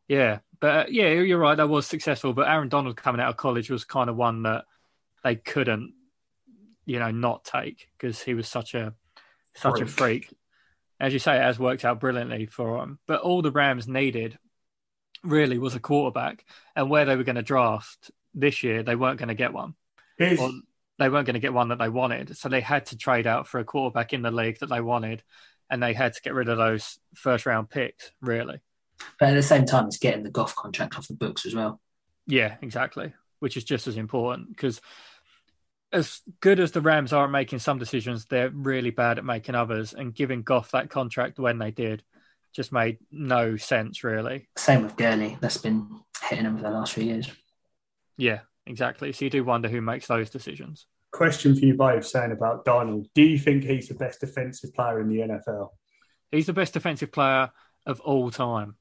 Yeah, but uh, yeah, you're right. That was successful, but Aaron Donald coming out of college was kind of one that they couldn't, you know, not take because he was such a such a Freak. Freak. As you say, it has worked out brilliantly for them. But all the Rams needed really was a quarterback, and where they were going to draft this year, they weren't going to get one, Here's, or they weren't going to get one that they wanted. So they had to trade out for a quarterback in the league that they wanted, and they had to get rid of those first round picks. Really. But at the same time, it's getting the Goff contract off the books as well. Yeah, exactly. Which is just as important because as good as the Rams are at making some decisions, they're really bad at making others. And giving Goff that contract when they did just made no sense, really. Same with Gurley. That's been hitting him for the last few years. Yeah, exactly. So you do wonder who makes those decisions. question for you both saying about Donald. Do you think he's the best defensive player in the NFL? He's the best defensive player of all time.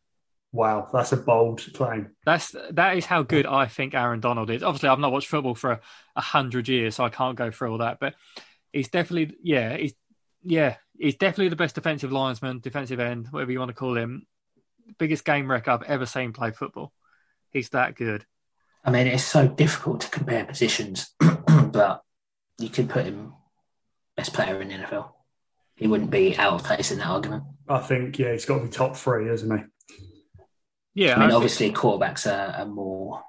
Wow, that's a bold claim. That's that is how good I think Aaron Donald is. Obviously, I've not watched football for a, a hundred years, so I can't go through all that. But he's definitely, yeah, he's yeah, he's definitely the best defensive linesman, defensive end, whatever you want to call him. Biggest game wreck I've ever seen play football. He's that good. I mean, it's so difficult to compare positions, but you could put him best player in the NFL. He wouldn't be out of place in that argument. I think, yeah, he's got to be top three, isn't he? Yeah, I mean, I- obviously, quarterbacks are, are more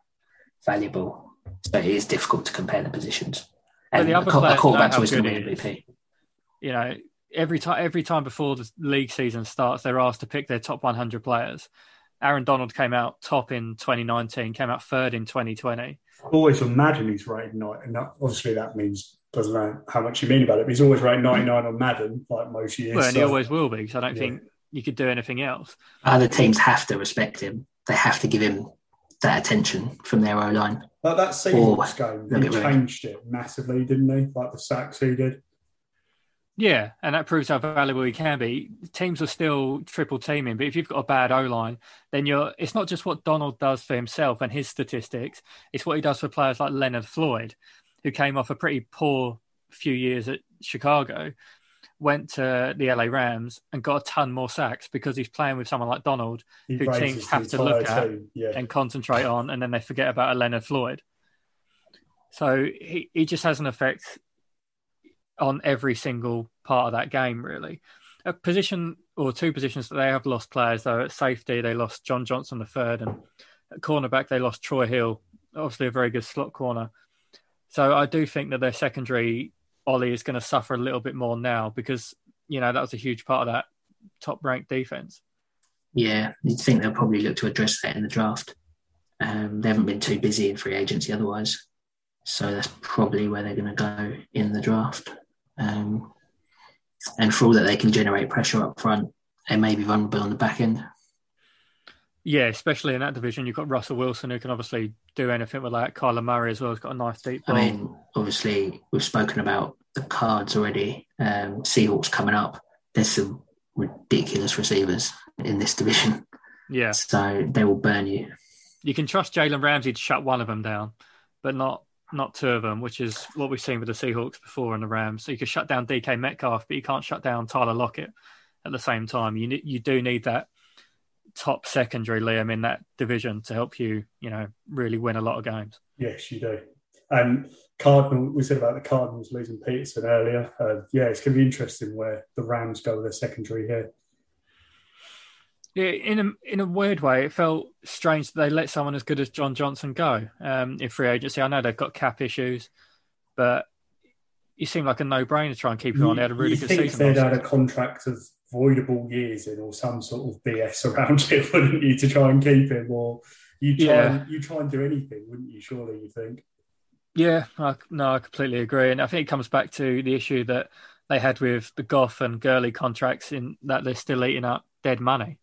valuable, so it is difficult to compare the positions. But And the a, other qu- a quarterback's always going to good win he. MVP. you know, every time every time before the league season starts, they're asked to pick their top 100 players. Aaron Donald came out top in 2019, came out third in 2020. Always on Madden, he's rated nine, and that, obviously that means doesn't know how much you mean about it. But he's always rated ninety nine on Madden, like most years. Well, and he always will be. So I don't Yeah. think you could do anything else. Other teams have to respect him. They have to give him that attention from their O line. Like that Seahawks game, look he at Ray. changed it massively, didn't he? Like the sacks he did. Yeah, and that proves how valuable he can be. Teams are still triple teaming, but if you've got a bad O line, then you're. It's not just what Donald does for himself and his statistics; it's what he does for players like Leonard Floyd, who came off a pretty poor few years at Chicago, went to the LA Rams and got a ton more sacks because he's playing with someone like Donald He Who teams have to look at. Yeah, and concentrate on, and then they forget about a Leonard Floyd. So he, he just has an effect on every single part of that game, really. A position or two positions that they have lost players, though. At safety, they lost John Johnson the third, and at cornerback, they lost Troy Hill, obviously a very good slot corner. So I do think that their secondary, Ollie, is going to suffer a little bit more now because, you know, that was a huge part of that top ranked defense. Yeah, you'd think they'll probably look to address that in the draft. Um, they haven't been too busy in free agency otherwise, so that's probably where they're going to go in the draft. Um, and for all that they can generate pressure up front, they may be vulnerable on the back end. Yeah, especially in that division, you've got Russell Wilson who can obviously do anything with that. Kyler Murray as well has got a nice deep I mean, obviously, we've spoken about the cards already. Um, Seahawks coming up. There's some ridiculous receivers in this division, yeah, so they will burn you. you can trust Jalen Ramsey to shut one of them down, but not not two of them, which is what we've seen with the Seahawks before and the Rams. So you can shut down DK Metcalf, but you can't shut down Tyler Lockett at the same time. You you do need that top secondary, Liam, in that division to help you, you know, really win a lot of games. yes, you do. And Cardinal, we said about the Cardinals losing Peterson earlier. Uh, yeah, it's going to be interesting where the Rams go with their secondary here. Yeah, in a in a weird way, it felt strange that they let someone as good as John Johnson go um, in free agency. I know they've got cap issues, but he seemed like a no-brainer to try and keep him on. They had a really you good think season. they'd had a contract of voidable years in, or some sort of BS around it, wouldn't you, to try and keep him? Or you try, Yeah. and, you try and do anything, wouldn't you? Surely you think. Yeah, I, no, I completely agree, and I think it comes back to the issue that they had with the Goff and Gurley contracts in that they're still eating up dead money.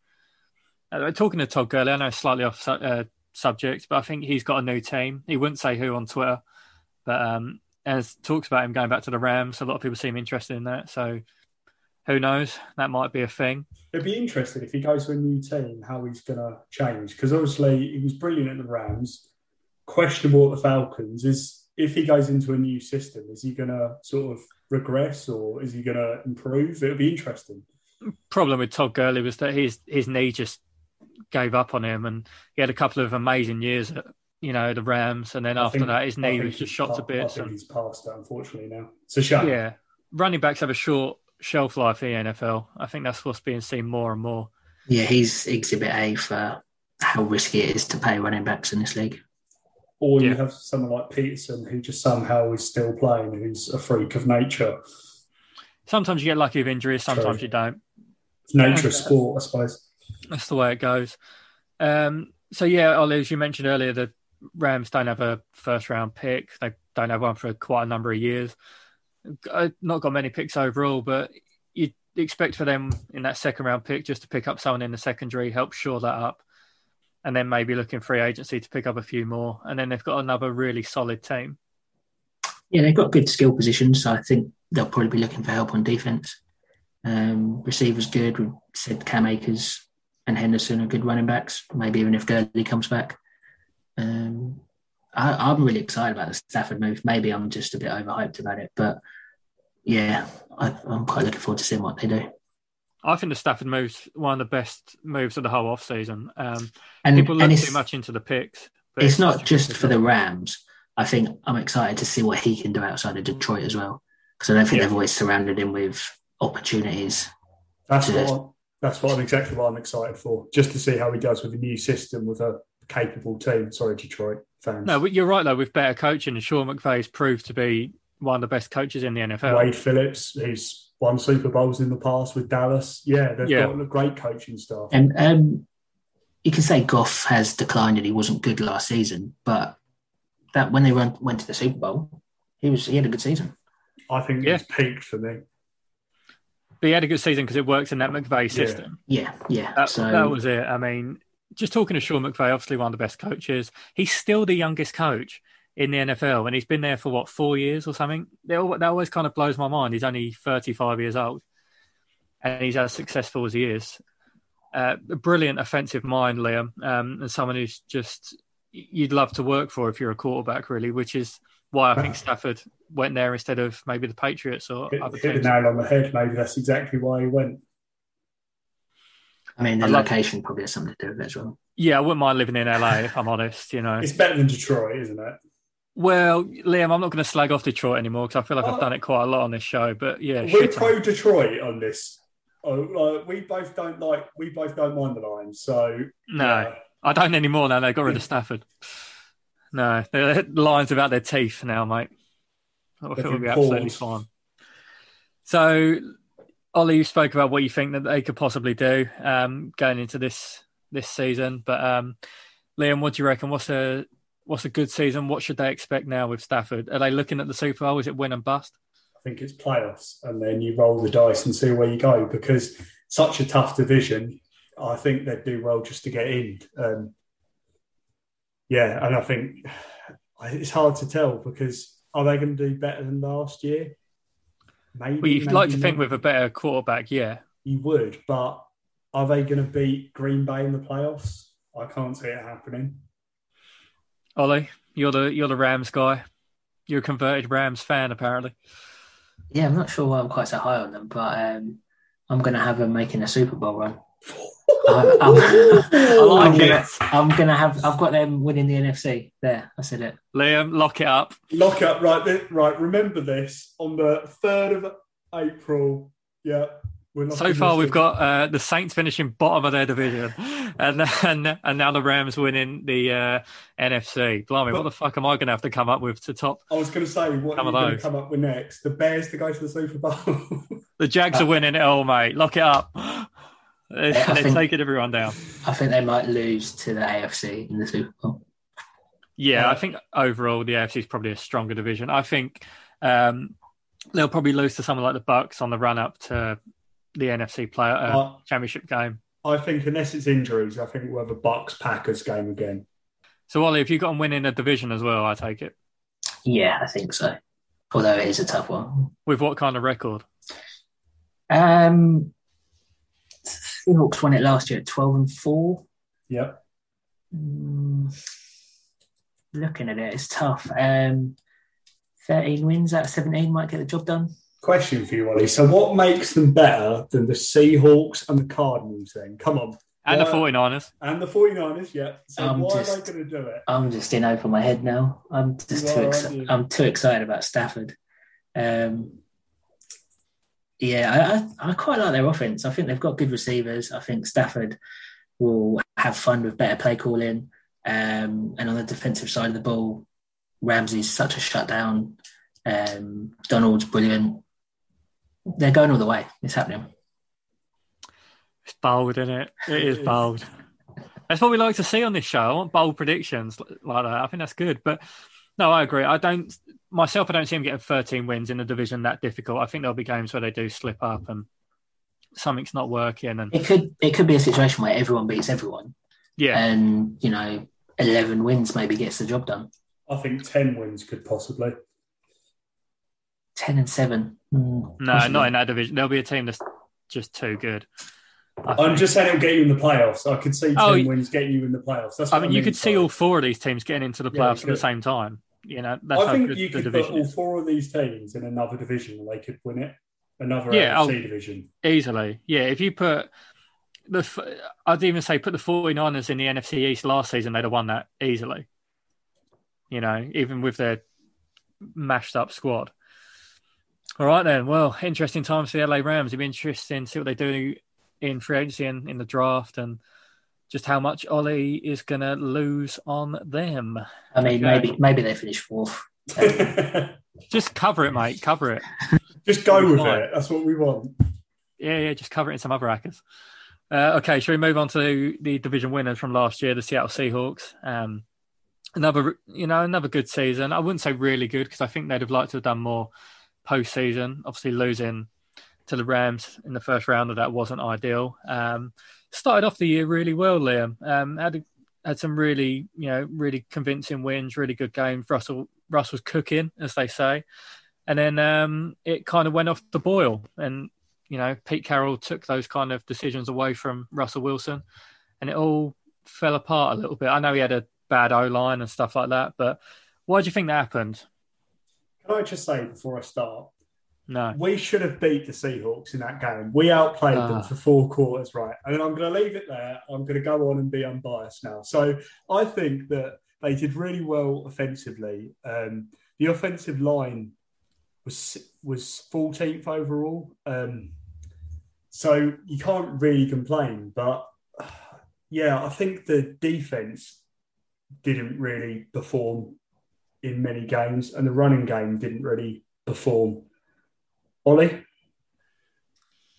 Uh, talking to Todd Gurley, I know slightly off su- uh, subject, but I think he's got a new team. He wouldn't say who on Twitter, but um, as talks about him going back to the Rams, a lot of people seem interested in that. So who knows? That might be a thing. It'd be interesting if he goes to a new team, how he's going to change. Because obviously he was brilliant at the Rams, questionable at the Falcons. Is if he goes into a new system, is he going to sort of regress or is he going to improve? It'll be interesting. problem with Todd Gurley was that his his knee just gave up on him, and he had a couple of amazing years at you know the Rams, and then I after think- that his knee was just shot to bits. I think And, he's past that, unfortunately. Now it's a shame. yeah, running backs have a short shelf life in the NFL. I think that's what's being seen more and more. Yeah, he's exhibit A for how risky it is to pay running backs in this league. Or you Yeah. have someone like Peterson who just somehow is still playing, who's a freak of nature. Sometimes you get lucky with injuries, sometimes True. you don't. It's nature of sport, I suppose. That's the way it goes. Um, so yeah, Ollie, as you mentioned earlier, the Rams don't have a first round pick. They don't have one for quite a number of years. Uh, Not got many picks overall, but you'd expect for them in that second round pick just to pick up someone in the secondary, help shore that up, and then maybe looking free agency to pick up a few more. And then they've got another really solid team. Yeah, they've got good skill positions, so I think they'll probably be looking for help on defense. Um, receivers good. We said Cam Akers and Henderson are good running backs. Maybe even if Gurley comes back. Um, I, I'm really excited about the Stafford move. Maybe I'm just a bit overhyped about it, but yeah, I, I'm quite looking forward to seeing what they do. I think the Stafford move's one of the best moves of the whole off season. Um, And, people look and too much into the picks. but it's not just for the. Rams. I think I'm excited to see what he can do outside of Detroit as well, because I don't think Yeah. they've always surrounded him with opportunities. That's Yeah. what I'm, that's what I'm exactly what I'm excited for. Just to see how he does with a new system with a capable team. Sorry, Detroit fans. No, but you're right though. With better coaching, and Sean McVay's proved to be one of the best coaches in the NFL. Wade Phillips, who's won Super Bowls in the past with Dallas. Yeah, they've Yeah. got a great coaching staff. And um, you can say Goff has declined and he wasn't good last season, but that when they run, went to the Super Bowl, he was he had a good season. I think Yeah. it's peaked for me. But he had a good season because it works in that McVay Yeah. system. Yeah, yeah. That, so that was it. I mean, just talking to Sean McVay, obviously one of the best coaches. He's still the youngest coach in the NFL, and he's been there for what four years or something. That that always kind of blows my mind. He's only thirty-five years old, and he's as successful as he is. Uh, a brilliant offensive mind, Liam, um, and someone who's just you'd love to work for if you're a quarterback, really. Which is why I think Stafford went there instead of maybe the Patriots or Hit, other hit the teams. nail on the head. Maybe that's exactly why he went. I mean, the I love- location probably has something to do with it as well. Yeah, I wouldn't mind living in LA if I'm honest. You know, It's better than Detroit, isn't it? Well, Liam, I'm not going to slag off Detroit anymore because I feel like I've Oh. done it quite a lot on this show. But yeah, We're shit. pro Detroit on this. Oh, uh, we both don't like. We both don't mind the Lions. So no, yeah. I don't anymore now. They got rid of Stafford. No, the Lions about their teeth now, mate. I They've think we'll be been absolutely fine. So, Ollie, you spoke about what you think that they could possibly do um, going into this this season. But um, Liam, what do you reckon? What's a what's a good season? What should they expect now with Stafford? Are they looking at the Super Bowl? Is it win and bust? I think it's playoffs, and then you roll the dice and see where you go because such a tough division. I think they'd do well just to get in. Um, yeah, and I think it's hard to tell because are they going to do better than last year? Maybe. Well, you'd like maybe to think not. with a better quarterback, yeah. you would, but are they going to beat Green Bay in the playoffs? I can't see it happening. Ollie, you're the you're the Rams guy. You're a converted Rams fan, apparently. Yeah, I'm not sure why I'm quite so high on them, but um, I'm going to have them making a Super Bowl run. I, I'm, I like I'm gonna. I'm gonna have. I've got them winning the NFC. There, I said it. Liam, lock it up. Lock up, right? th- Right. Remember this on the third of April. Yeah. We're So far, we've got uh, the Saints finishing bottom of their division, and and, and now the Rams winning the uh, NFC. Blimey, what the fuck am I going to have to come up with to top? I was going to say what are you going to come up with next? The Bears to go to the Super Bowl. The Jags are winning it all, mate. Lock it up. They're, I they're think- taking everyone down. I think they might lose to the AFC in the Super Bowl. Yeah, Uh, I think overall the AFC is probably a stronger division. I think um, they'll probably lose to someone like the Bucks on the run up to the NFC player uh, Uh, championship game. I think unless it's injuries, I think we'll have a Bucks Packers game again. So, Ollie, if you got them winning a division as well, I take it. Yeah, I think so. Although it is a tough one. With what kind of record? Um, Seahawks won it last year at 12 and 4. Yep. Mm, looking at it, it's tough. Um, 13 wins out of 17 might get the job done. Question for you, Ollie. So, what makes them better than the Seahawks and the Cardinals? Then, come on, And the Why- 49ers. and the 49ers. Yeah. So, I'm why just- are they going to do it? I'm just in over my head now. I'm just You too are, excited. I'm too excited about Stafford. Um, yeah, I, I, quite like their offense. I think they've got good receivers. I think Stafford will have fun with better play calling. Um, and on the defensive side of the ball, Ramsey's such a shutdown. Um, Donald's brilliant. They're going all the way. It's happening. It's bold, isn't it? It is. bold. That's what we like to see on this show. I want bold predictions like that. I think that's good. But no, I agree. I don't myself. I don't see them getting 13 wins in a division that difficult. I think there'll be games where they do slip up and something's not working. And It could it could be a situation where everyone beats everyone, yeah, and you know, eleven wins maybe gets the job done. I think 10 wins could possibly. Ten and seven. Mm, no, possibly. not in that division. There'll be a team that's just too good. I I'm just saying it'll get you in the playoffs. I could see 10 Oh, wins getting you in the playoffs. That's I what mean, you could see all four of these teams getting into the Yeah, playoffs at the same time. You know, that's I think you could put all is. four of these teams in another division and they could win it. Another Yeah, AFC I'll- division. Easily. Yeah, if you put the, I'd even say put the 49ers in the NFC East last season, they'd have won that easily. You know, even with their mashed up squad. All right, then. Well, interesting times for the LA Rams. It'd be interesting to see what they do in free agency and in the draft and just how much Ollie is going to lose on them. I mean, Okay. maybe maybe they finish fourth. Just cover it, mate. Cover it. Just go with Fine. it. That's what we want. Yeah, yeah, just cover it in some other hackers. Uh, okay, shall we move on to the division winners from last year, the Seattle Seahawks? Um, another, you know, another good season. I wouldn't say really good because I think they'd have liked to have done more postseason. Obviously, losing to the Rams in the first round of that wasn't ideal. Um, started off the year really well, Liam. Um, had had some really, you know, really convincing wins, really good games. Russell Russ was cooking, as they say, and then um, it kind of went off the boil and you know, Pete Carroll took those kind of decisions away from Russell Wilson, and it all fell apart a little bit. I know he had a bad O line and stuff like that, but why do you think that happened? Can I just say before I start, No, we should have beat the Seahawks in that game. We outplayed Ah. them for four quarters, right? And I'm going to leave it there. I'm going to go on and be unbiased now. So I think that they did really well offensively. Um, the offensive line was was 14th overall. Um, so you can't really complain. But yeah, I think the defense didn't really perform in many games, and the running game didn't really perform. Ollie?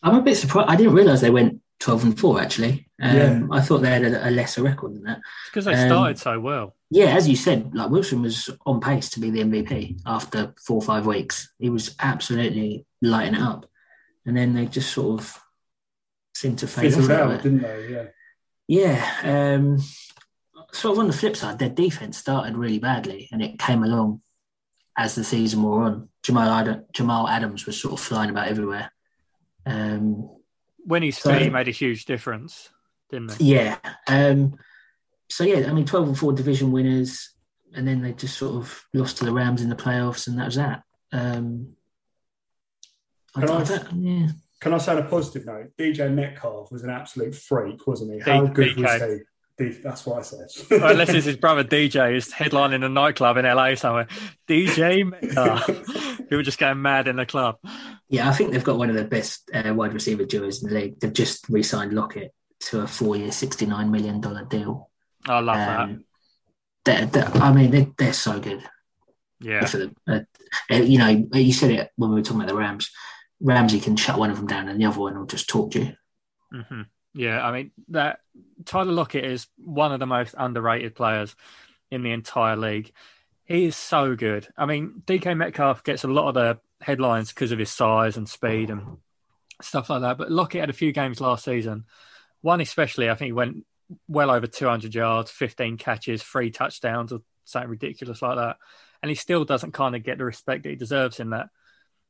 I'm a bit surprised. I didn't realise they went 12 and 4, actually. Um, Yeah. I thought they had a, a lesser record than that. because they Um, started so well. Yeah, as you said, like Wilson was on pace to be the MVP after four or five weeks. He was absolutely lighting it up. And then they just sort of seemed to fade off Fizzled out, bit. didn't they? Yeah. Yeah. Um, sort of on the flip side, their defense started really badly and it came along as the season wore on. Jamal, Ad- Jamal Adams was sort of flying about everywhere. Um, When he's so- he made a huge difference, didn't he? yeah. Um, so, yeah, I mean, 12 and 4 division winners, and then they just sort of lost to the Rams in the playoffs, and that was that. Um, I, Can I- I yeah. Can I say on a positive note? DJ Metcalf was an absolute freak, wasn't he? How good was he? D- That's what I said. Well, unless it's his brother DJ is headlining a nightclub in LA somewhere. DJ Metcalf. People just going mad in the club. Yeah, I think they've got one of the best uh, wide receiver duos in the league. They've just re signed Lockett to a four year, $69 million deal. I love that. Um, they're, they're- I mean, they're, they're so good. Yeah. for them. Uh, uh, you know, you said it when we were talking about the Rams. Ramsey can shut one of them down, and the other one will just talk to you. hmm Yeah, I mean that Tyler Lockett is one of the most underrated players in the entire league. He is so good. I mean, DK Metcalf gets a lot of the headlines because of his size and speed and stuff like that. But Lockett had a few games last season. One especially, I think he went well over 200 yards, 15 catches, three touchdowns, or something ridiculous like that. And he still doesn't kind of get the respect that he deserves in that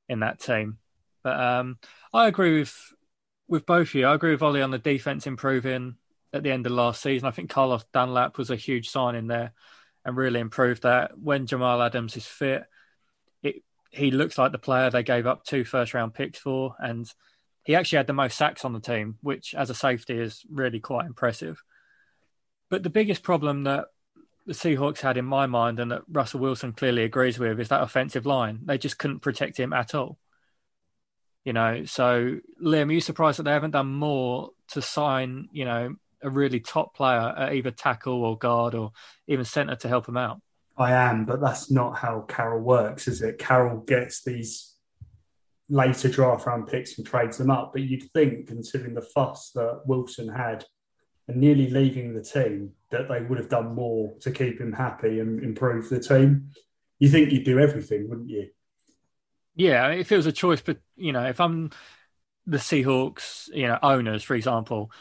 in that team. But um, I agree with with both of you. I agree with Ollie on the defense improving at the end of last season. I think Carlos Dunlap was a huge sign in there and really improved that. When Jamal Adams is fit, it he looks like the player they gave up two first round picks for, and he actually had the most sacks on the team, which as a safety is really quite impressive. But the biggest problem that the Seahawks had in my mind, and that Russell Wilson clearly agrees with, is that offensive line. They just couldn't protect him at all. You know, so Liam, are you surprised that they haven't done more to sign, you know, a really top player at either tackle or guard or even centre to help him out? I am, but that's not how Carroll works, is it? Carroll gets these later draft round picks and trades them up. But you'd think, considering the fuss that Wilson had and nearly leaving the team, that they would have done more to keep him happy and improve the team. You think you'd do everything, wouldn't you? Yeah, if it was a choice, but you know, if I'm the Seahawks, you know, owners, for example,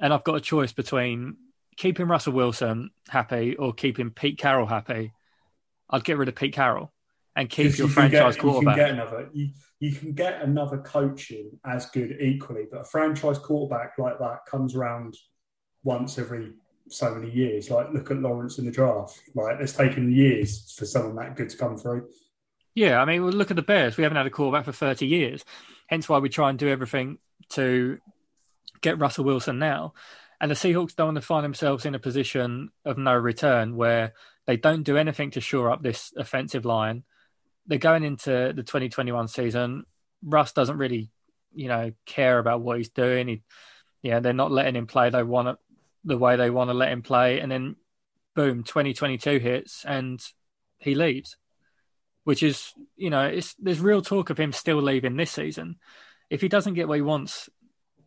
and I've got a choice between keeping Russell Wilson happy or keeping Pete Carroll happy, I'd get rid of Pete Carroll and keep your you franchise get, quarterback. You can get another. You, you can get another coaching as good equally, but a franchise quarterback like that comes around once every so many years. Like, look at Lawrence in the draft. Like, it's taken years for someone that good to come through. Yeah, I mean, look at the Bears. We haven't had a quarterback for 30 years. Hence why we try and do everything to get Russell Wilson now. And the Seahawks don't want to find themselves in a position of no return where they don't do anything to shore up this offensive line. They're going into the 2021 season. Russ doesn't really, you know, care about what he's doing. He, they're not letting him play. They want the way they want to let him play, and then boom, 2022 hits and he leaves, which is, you know, it's there's real talk of him still leaving this season. If he doesn't get what he wants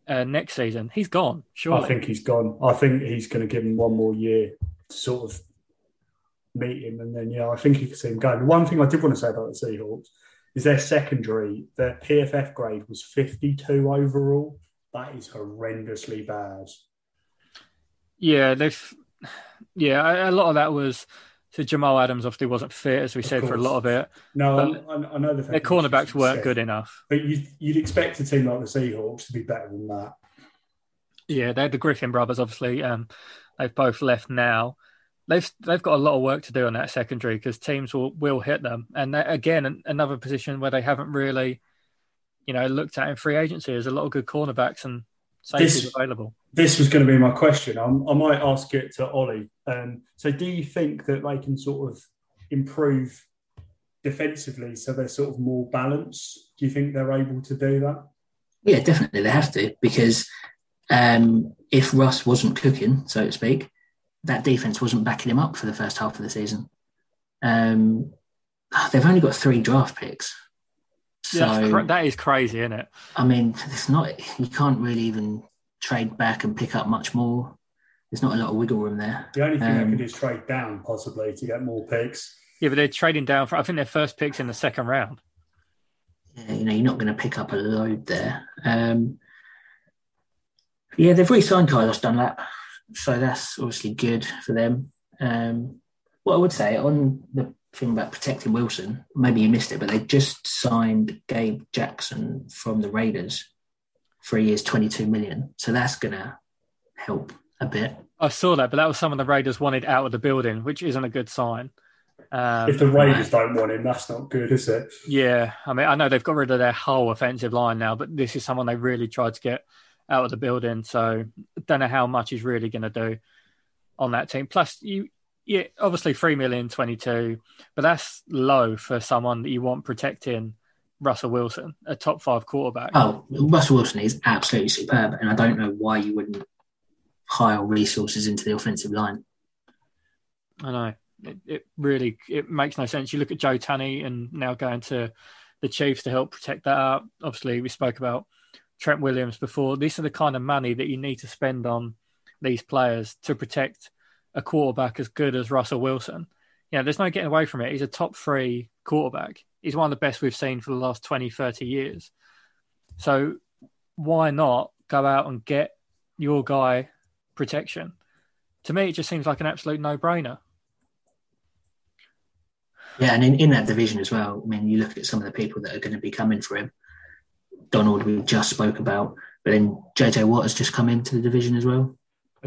uh, next season, he's gone. Sure, I think he's gone. I think he's going to give him one more year to sort of meet him, and then yeah, I think you can see him going. The one thing I did want to say about the Seahawks is their secondary. Their PFF grade was 52 overall. That is horrendously bad. Yeah, they've. Yeah, a lot of that was. So Jamal Adams obviously wasn't fit, as we said, for a lot of it. No, I, I, know the their cornerbacks weren't good enough. But you'd, you'd expect a team like the Seahawks to be better than that. Yeah, they're the Griffin brothers. Obviously, um, they've both left now. They've they've got a lot of work to do on that secondary because teams will will hit them. And again, another position where they haven't really, you know, looked at in free agency. There's a lot of good cornerbacks and this, available this was going to be my question. I'm, i might ask it to Ollie. Um, so, do you think that they can sort of improve defensively so they're sort of more balanced? Do you think they're able to do that? Yeah, definitely they have to because um, if Russ wasn't cooking, so to speak, that defense wasn't backing him up for the first half of the season. Um, they've only got three draft picks. So yeah, that is crazy, isn't it? I mean, it's not. You can't really even trade back and pick up much more. There's not a lot of wiggle room there. The only thing um, they could do is trade down possibly to get more picks. Yeah, but they're trading down for I think their first picks in the second round. Yeah, you know, you're not going to pick up a load there. Um, yeah, they've re-signed Carlos Dunlap, so that's obviously good for them. Um, what I would say on the thing about protecting Wilson, maybe you missed it, but they just signed Gabe Jackson from the Raiders three years, 22 million. So that's going to help a bit. I saw that, but that was someone the Raiders wanted out of the building, which isn't a good sign. Um, if the Raiders don't want him, that's not good, is it? Yeah, I mean, I know they've got rid of their whole offensive line now, but this is someone they really tried to get out of the building. So, don't know how much he's really going to do on that team. Plus, you, yeah, obviously three million twenty-two, but that's low for someone that you want protecting Russell Wilson, a top five quarterback. Oh, Russell Wilson is absolutely superb, and I don't know why you wouldn't hire resources into the offensive line. I know it, it really it makes no sense. You look at Joe Thuney and now going to the Chiefs to help protect that up. Obviously, we spoke about Trent Williams before. These are the kind of money that you need to spend on these players to protect a quarterback as good as Russell Wilson. Yeah, you know, there's no getting away from it. He's a top three quarterback he's one of the best we've seen for the last 20, 30 years. So why not go out and get your guy protection? To me, it just seems like an absolute no brainer. Yeah, and in, in that division as well, I mean, you look at some of the people that are going to be coming for him. Donald, we just spoke about, but then JJ Watt has just come into the division as well.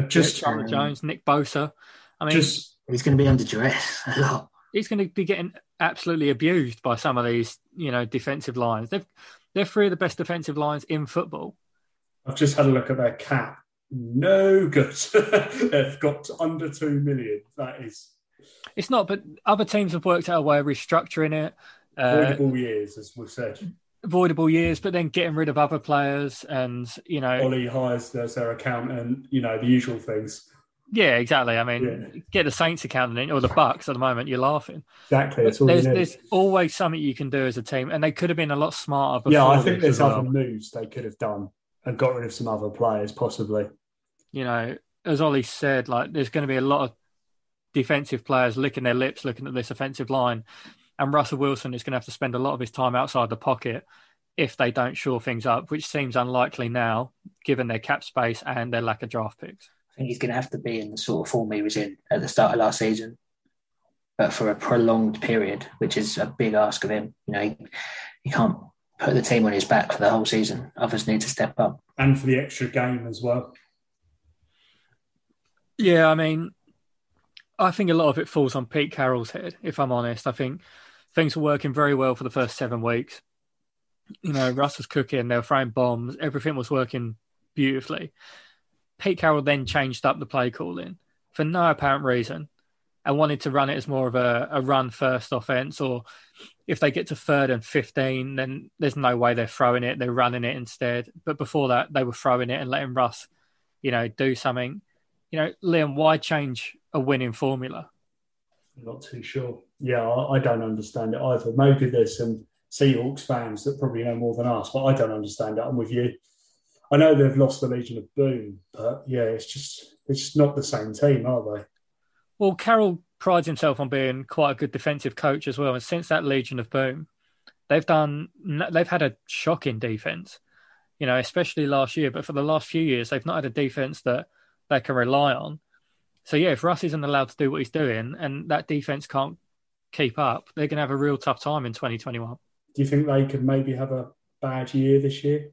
Just Chandler um, Jones, Nick Bosa. I mean, just, he's going to be under duress a lot he's going to be getting absolutely abused by some of these, you know, defensive lines. They've they're three of the best defensive lines in football. I've just had a look at their cap. No good. They've got under two million. That is. It's not, but other teams have worked out a way of restructuring it. Avoidable uh, years, as we've said. Avoidable years, but then getting rid of other players, and you know, Ollie hires their, their accountant. You know the usual things. Yeah, exactly. I mean, yeah. get the Saints account accountant or the Bucks at the moment, you're laughing. Exactly. there's, there's always something you can do as a team, and they could have been a lot smarter. yeah, I think there's other moves they could have done and got rid of some other players, possibly. You know, as Ollie said, like there's going to be a lot of defensive players licking their lips looking at this offensive line, and Russell Wilson is going to have to spend a lot of his time outside the pocket if they don't shore things up, which seems unlikely now, given their cap space and their lack of draft picks. I think he's going to have to be in the sort of form he was in at the start of last season, but for a prolonged period, which is a big ask of him. You know, he, he can't put the team on his back for the whole season. Others need to step up. And for the extra game as well. Yeah, I mean, I think a lot of it falls on Pete Carroll's head. If I'm honest, I think things were working very well for the first seven weeks. You know, Russ was cooking, they were throwing bombs, everything was working beautifully. Pete Carroll then changed up the play calling for no apparent reason and wanted to run it as more of a, a run first offense. Or if they get to third and 15, then there's no way they're throwing it, they're running it instead. But before that, they were throwing it and letting Russ, you know, do something. You know, Liam, why change a winning formula? I'm not too sure. Yeah, I, I don't understand it either. Maybe there's some Seahawks fans that probably know more than us, but I don't understand it. I'm with you. I know they've lost the Legion of Boom, but yeah, it's just it's just not the same team, are they? Well, Carroll prides himself on being quite a good defensive coach as well, and since that Legion of Boom, they've done they've had a shocking defense. You know, especially last year, but for the last few years, they've not had a defense that they can rely on. So yeah, if Russ isn't allowed to do what he's doing, and that defense can't keep up, they're going to have a real tough time in 2021. Do you think they could maybe have a bad year this year?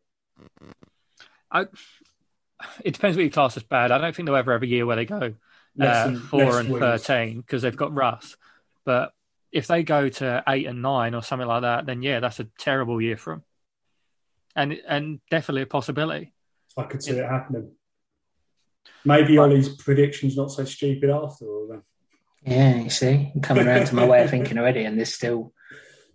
I, it depends what you class as bad. I don't think they'll ever have a year where they go uh, four and wins. thirteen because they've got Russ. But if they go to eight and nine or something like that, then yeah, that's a terrible year for them, and and definitely a possibility. I could see yeah. it happening. Maybe but, Ollie's prediction's not so stupid after all. Then. Yeah, you see, I'm coming around to my way of thinking already, and there's still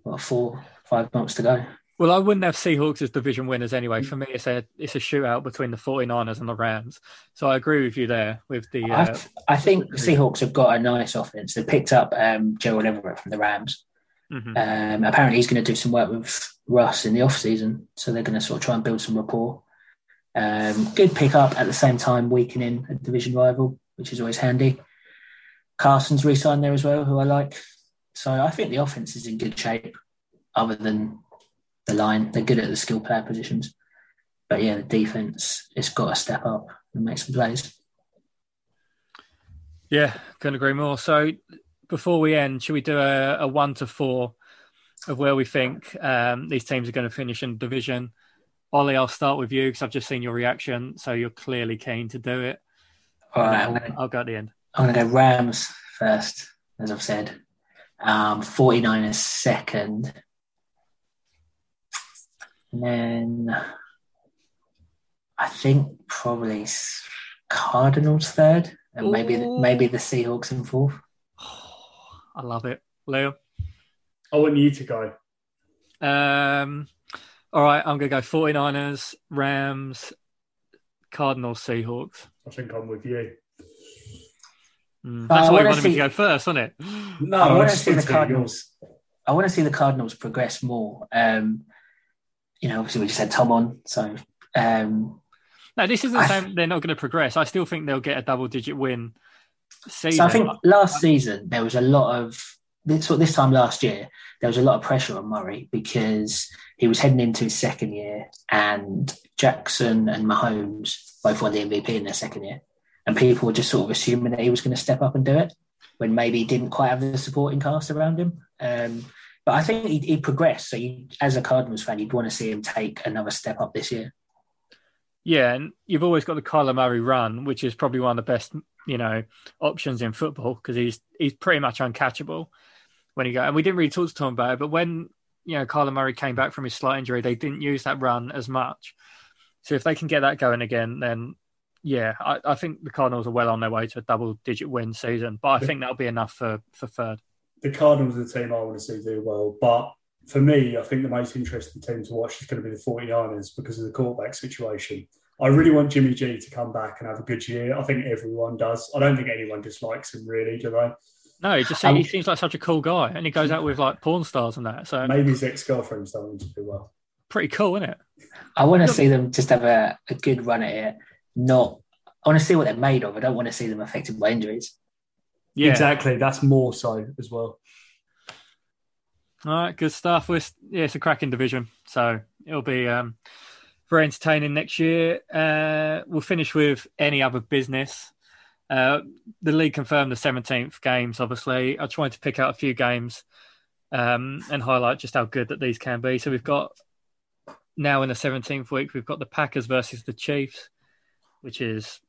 what four, five months to go. Well, I wouldn't have Seahawks as division winners anyway. For me, it's a it's a shootout between the 49ers and the Rams. So I agree with you there with the. Uh, I, I, think Seahawks have got a nice offense. They picked up um, Gerald Everett from the Rams. Mm-hmm. Um, apparently, he's going to do some work with Russ in the off season, so they're going to sort of try and build some rapport. Um, good pickup at the same time, weakening a division rival, which is always handy. Carson's re-signed there as well, who I like. So I think the offense is in good shape, other than the line. They're good at the skill player positions. But yeah, the defense it's got to step up and make some plays. Yeah, couldn't agree more. So before we end, should we do a, a one to four of where we think um, these teams are going to finish in division? Ollie, I'll start with you because I've just seen your reaction, so you're clearly keen to do it. All right, I'll, gonna, I'll, go at the end. I'm going to go Rams first, as I've said. Um, 49ers second. And then I think probably Cardinals third, and maybe maybe the Seahawks in fourth. I love it, Leo. I want you to go. Um, all right, I'm going to go 49ers, Rams, Cardinals, Seahawks. I think I'm with you. Mm, that's uh, why you wanted see... me to go first, wasn't it? No, I want to see the Cardinals. I want to see the Cardinals progress more. Um, you know, obviously we just had Tom on, so. Um, no, this isn't saying they're not going to progress. I still think they'll get a double-digit win. Season. So I think last season there was a lot of this. This time last year there was a lot of pressure on Murray because he was heading into his second year, and Jackson and Mahomes both won the MVP in their second year, and people were just sort of assuming that he was going to step up and do it when maybe he didn't quite have the supporting cast around him. Um, but I think he, he progressed. So you, as a Cardinals fan, you'd want to see him take another step up this year. Yeah, and you've always got the Kyler Murray run, which is probably one of the best, you know, options in football because he's he's pretty much uncatchable when he go. And we didn't really talk to Tom about it, but when you know Kyler Murray came back from his slight injury, they didn't use that run as much. So if they can get that going again, then yeah, I, I think the Cardinals are well on their way to a double-digit win season. But I think that'll be enough for for third the Cardinals are the team I want to see do well. But for me, I think the most interesting team to watch is going to be the 49ers because of the quarterback situation. I really want Jimmy G to come back and have a good year. I think everyone does. I don't think anyone dislikes him really, do they? No, he just um, he seems like such a cool guy, and he goes out with like porn stars and that. So maybe his ex girlfriend's done him to do well. Pretty cool, isn't it? I want to see them just have a, a good run at it. Not, I want to see what they're made of. I don't want to see them affected by injuries. Yeah. Exactly. That's more so as well. All right, good stuff. We're, yeah, it's a cracking division, so it'll be um, very entertaining next year. Uh, we'll finish with any other business. Uh, the league confirmed the 17th games, obviously. I tried to pick out a few games um, and highlight just how good that these can be. So we've got now in the 17th week, we've got the Packers versus the Chiefs, which is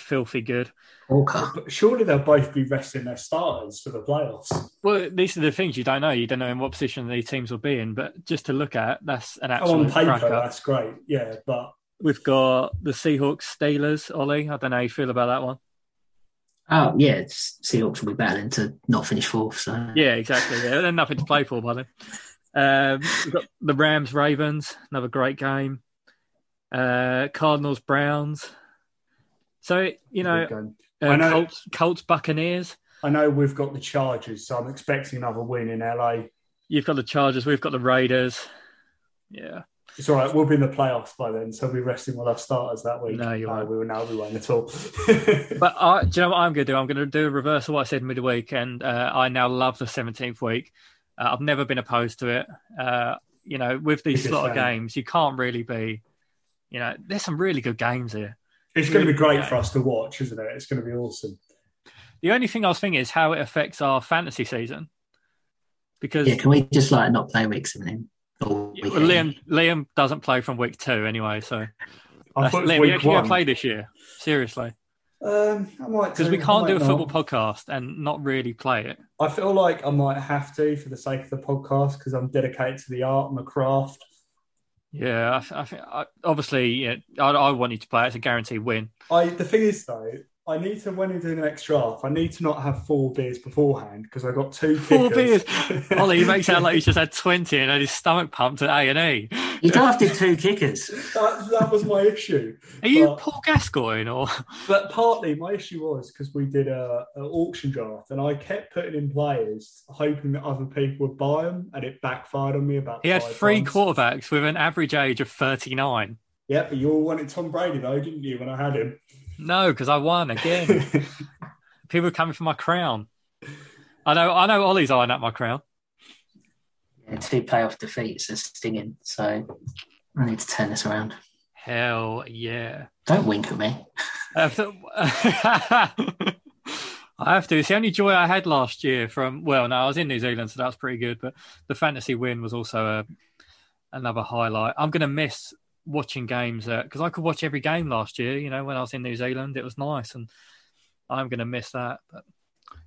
filthy good. Walker. But surely they'll both be resting their starters for the playoffs. Well, these are the things you don't know. You don't know in what position these teams will be in. But just to look at, that's an Oh, absolute on paper, cracker. that's great. Yeah, but We've got the Seahawks, Steelers. Ollie, I don't know how you feel about that one. Oh yeah, it's, Seahawks will be battling to not finish fourth. So Yeah, exactly. Yeah, there's nothing to play for by then. Um, we've got the Rams, Ravens, another great game. Uh, Cardinals, Browns. So you know, uh, I know- Colts, Colts, Buccaneers. I know we've got the Chargers, so I'm expecting another win in LA. You've got the Chargers. We've got the Raiders. Yeah, It's all right. We'll be in the playoffs by then, so we'll be resting all our starters that week. No, you won't. we will. No, we won't at all. but I, do you know what I'm going to do? I'm going to do a reverse of what I said midweek, and uh, I now love the 17th week. Uh, I've never been opposed to it. Uh, you know, with these slot games, you can't really be. You know, there's some really good games here. It's going to be great for us to watch, isn't it? It's going to be awesome. The only thing I was thinking is how it affects our fantasy season, because yeah, can we just like not play week seventeen? Or week well, Liam Liam doesn't play from week two anyway. So I that's, thought it was Liam, week actually going one. play this year? Seriously, Um, I might because we can't do a might football not. podcast and not really play it. I feel like I might have to for the sake of the podcast because I'm dedicated to the art and the craft. Yeah, I, I, think I, obviously, yeah, I, I want you to play. It's a guaranteed win. I the thing is though, I need to when we do the next draft, I need to not have four beers beforehand because I got two Four kickers. Ollie, you make sound like he's just had twenty and had his stomach pumped at A and E. You drafted two kickers. that, that was my issue. Are you But- Paul Gascoigne or? But partly my issue was because we did a, a auction draft and I kept putting in players hoping that other people would buy them and it backfired on me about. He had three times. quarterbacks with an average age of thirty-nine. Yeah, but you all wanted Tom Brady though, didn't you? When I had him. No, because I won again. People are coming for my crown. I know. I know. Ollie's eyeing up my crown. Two playoff defeats are stinging. So I need to turn this around. Hell yeah! Don't wink at me. I have to. I have to. It's the only joy I had last year from. Well, no, I was in New Zealand, so that was pretty good. But the fantasy win was also a, another highlight. I'm going to miss watching games because I could watch every game last year. You know, when I was in New Zealand, it was nice, and I'm going to miss that. But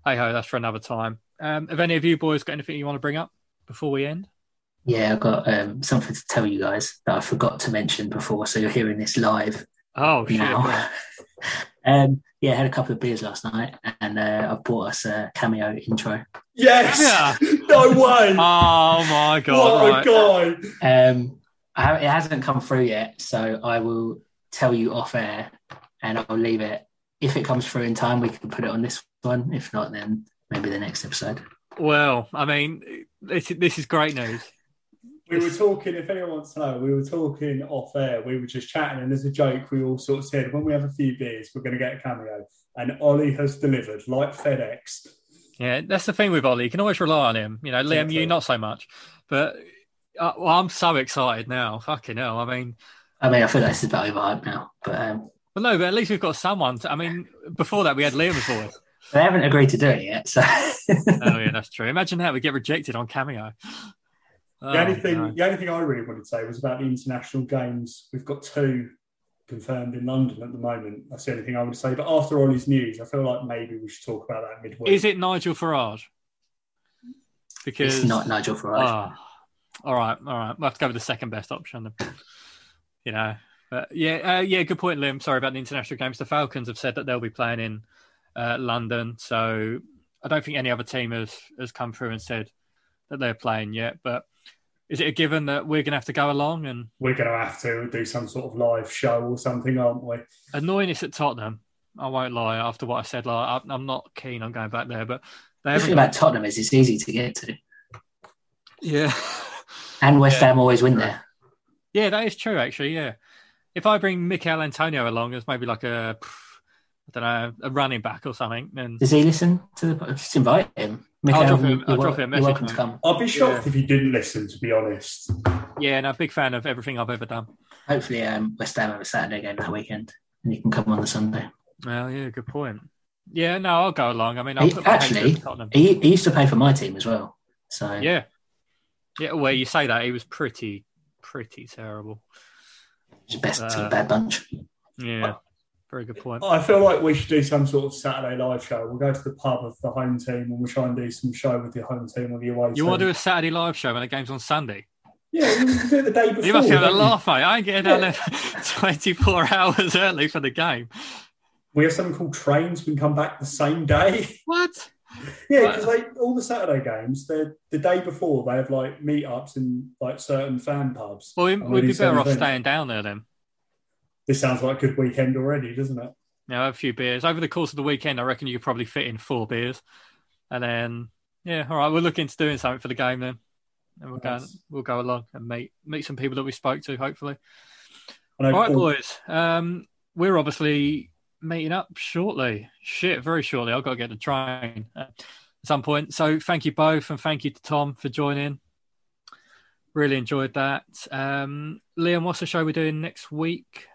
hey ho, that's for another time. Um, have any of you boys got anything you want to bring up before we end? Yeah, I've got um, something to tell you guys that I forgot to mention before. So you're hearing this live Oh shit! now. um, yeah, I had a couple of beers last night and uh, I bought us a cameo intro. Yes. Yeah. no way. Oh my god! what right. a guy. Um, I it hasn't come through yet, so I will tell you off air and I'll leave it. If it comes through in time, we can put it on this one. If not, then maybe the next episode. Well, I mean, this, this is great news. We were talking, if anyone wants to know, we were talking off air. We were just chatting, and as a joke, we all sort of said, when we have a few beers, we're going to get a cameo. And Ollie has delivered, like FedEx. Yeah, that's the thing with Ollie. You can always rely on him. You know, Liam, you not so much. But uh, well, I'm so excited now. Fucking hell. I mean, I mean, I feel like this is about overhyped now, but um, well, no, but at least we've got someone. To, I mean, before that, we had Liam's voice. They haven't agreed to do it yet. So oh, yeah, that's true. Imagine that. We get rejected on Cameo. The Oh, only thing, no. the only thing I really wanted to say was about the international games. We've got two confirmed in London at the moment. That's the only thing I would say. But after Ollie's news, I feel like maybe we should talk about that midweek. Is it Nigel Farage? Because it's not Nigel Farage. Ah, all right, all right. We'll have to go with the second best option. You know, but yeah, uh, yeah. Good point, Liam. Sorry about the international games. The Falcons have said that they'll be playing in uh, London, so I don't think any other team has has come through and said that they're playing yet. But is it a given that we're going to have to go along? And We're going to have to do some sort of live show or something, aren't we? annoying it's at Tottenham. I won't lie. After what I said, like I- I'm not keen on going back there. But they the thing haven't. about Tottenham is it's easy to get to, Yeah. and West Yeah. Ham always win there. Yeah, that is true. Actually, yeah. If I bring Michail Antonio along as maybe like a, I don't know, a running back or something, then Does he listen to the? Just invite him. I'll drop him- I'll drop him a message, welcome to come. I'd be shocked Yeah. if he didn't listen, to be honest. yeah, and no, big fan of everything I've ever done. Hopefully, um, West Ham have a Saturday game that weekend, and you can come on the Sunday. Well, yeah, good point. Yeah, no, I'll go along. I mean, I'll He- put actually- actually, He, he used to play for my team as well. So Yeah, yeah. Well, you say that he was pretty, pretty terrible. he's the best of Uh, a bad bunch. Yeah, very good point. I feel like we should do some sort of Saturday live show. We'll go to the pub of the home team and we'll try and do some show with the home team or the away You team. want to do a Saturday live show when the game's on Sunday? Yeah, we can do it the day before. You must be having a laugh, mate. I ain't getting down there 24 hours early for the game. We have something called trains. We can come back the same day. What? yeah, because they all the Saturday games, they're the day before. They have like meetups in like certain fan pubs. Well, we, we'd be better off staying down there then. This sounds like a good weekend already, doesn't it? Have a few beers. Over the course of the weekend, I reckon you could probably fit in four beers. And then, yeah, all right, we'll look into doing something for the game then. And we'll go, we'll go along and meet meet some people that we spoke to, hopefully. All right, Paul- boys. Um, we're obviously meeting up shortly. Shit, very shortly. I've got to get the train at some point. So thank you both, and thank you to Tom for joining. Really enjoyed that. Um, Liam, what's the show we're doing next week?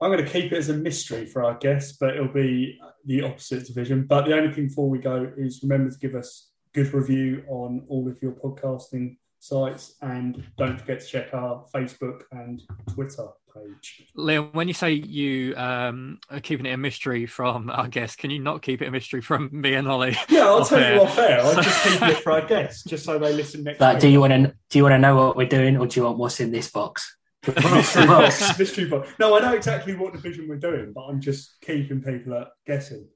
I'm going to keep it as a mystery for our guests, but it'll be the opposite division. But the only thing before we go is remember to give us good review on all of your podcasting sites, and don't forget to check our Facebook and Twitter page. Liam, when you say you um, are keeping it a mystery from our guests, can you not keep it a mystery from me and Ollie? Yeah, I'll Off tell air. you off air. I'll just keep it for our guests, just so they listen next Like, week. do you want to do you want to know what we're doing, or do you want what's in this box? Mystery box? Mystery box. No, I know exactly what division we're doing, but I'm just keeping people at guessing.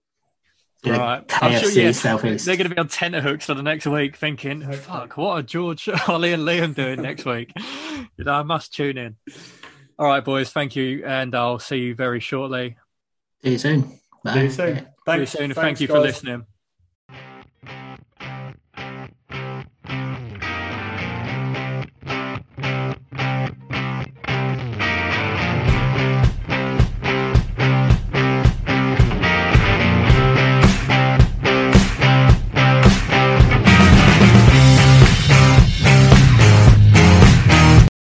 Yeah, Right. I'm sure, yeah, Southeast. they're going to be on tenterhooks for the next week thinking, fuck, what are George, Ollie, and Liam doing next week? You know, I must tune in. All right, boys, thank you. And I'll see you very shortly. See you soon. See you soon. See you soon. thanks, Thank you for listening.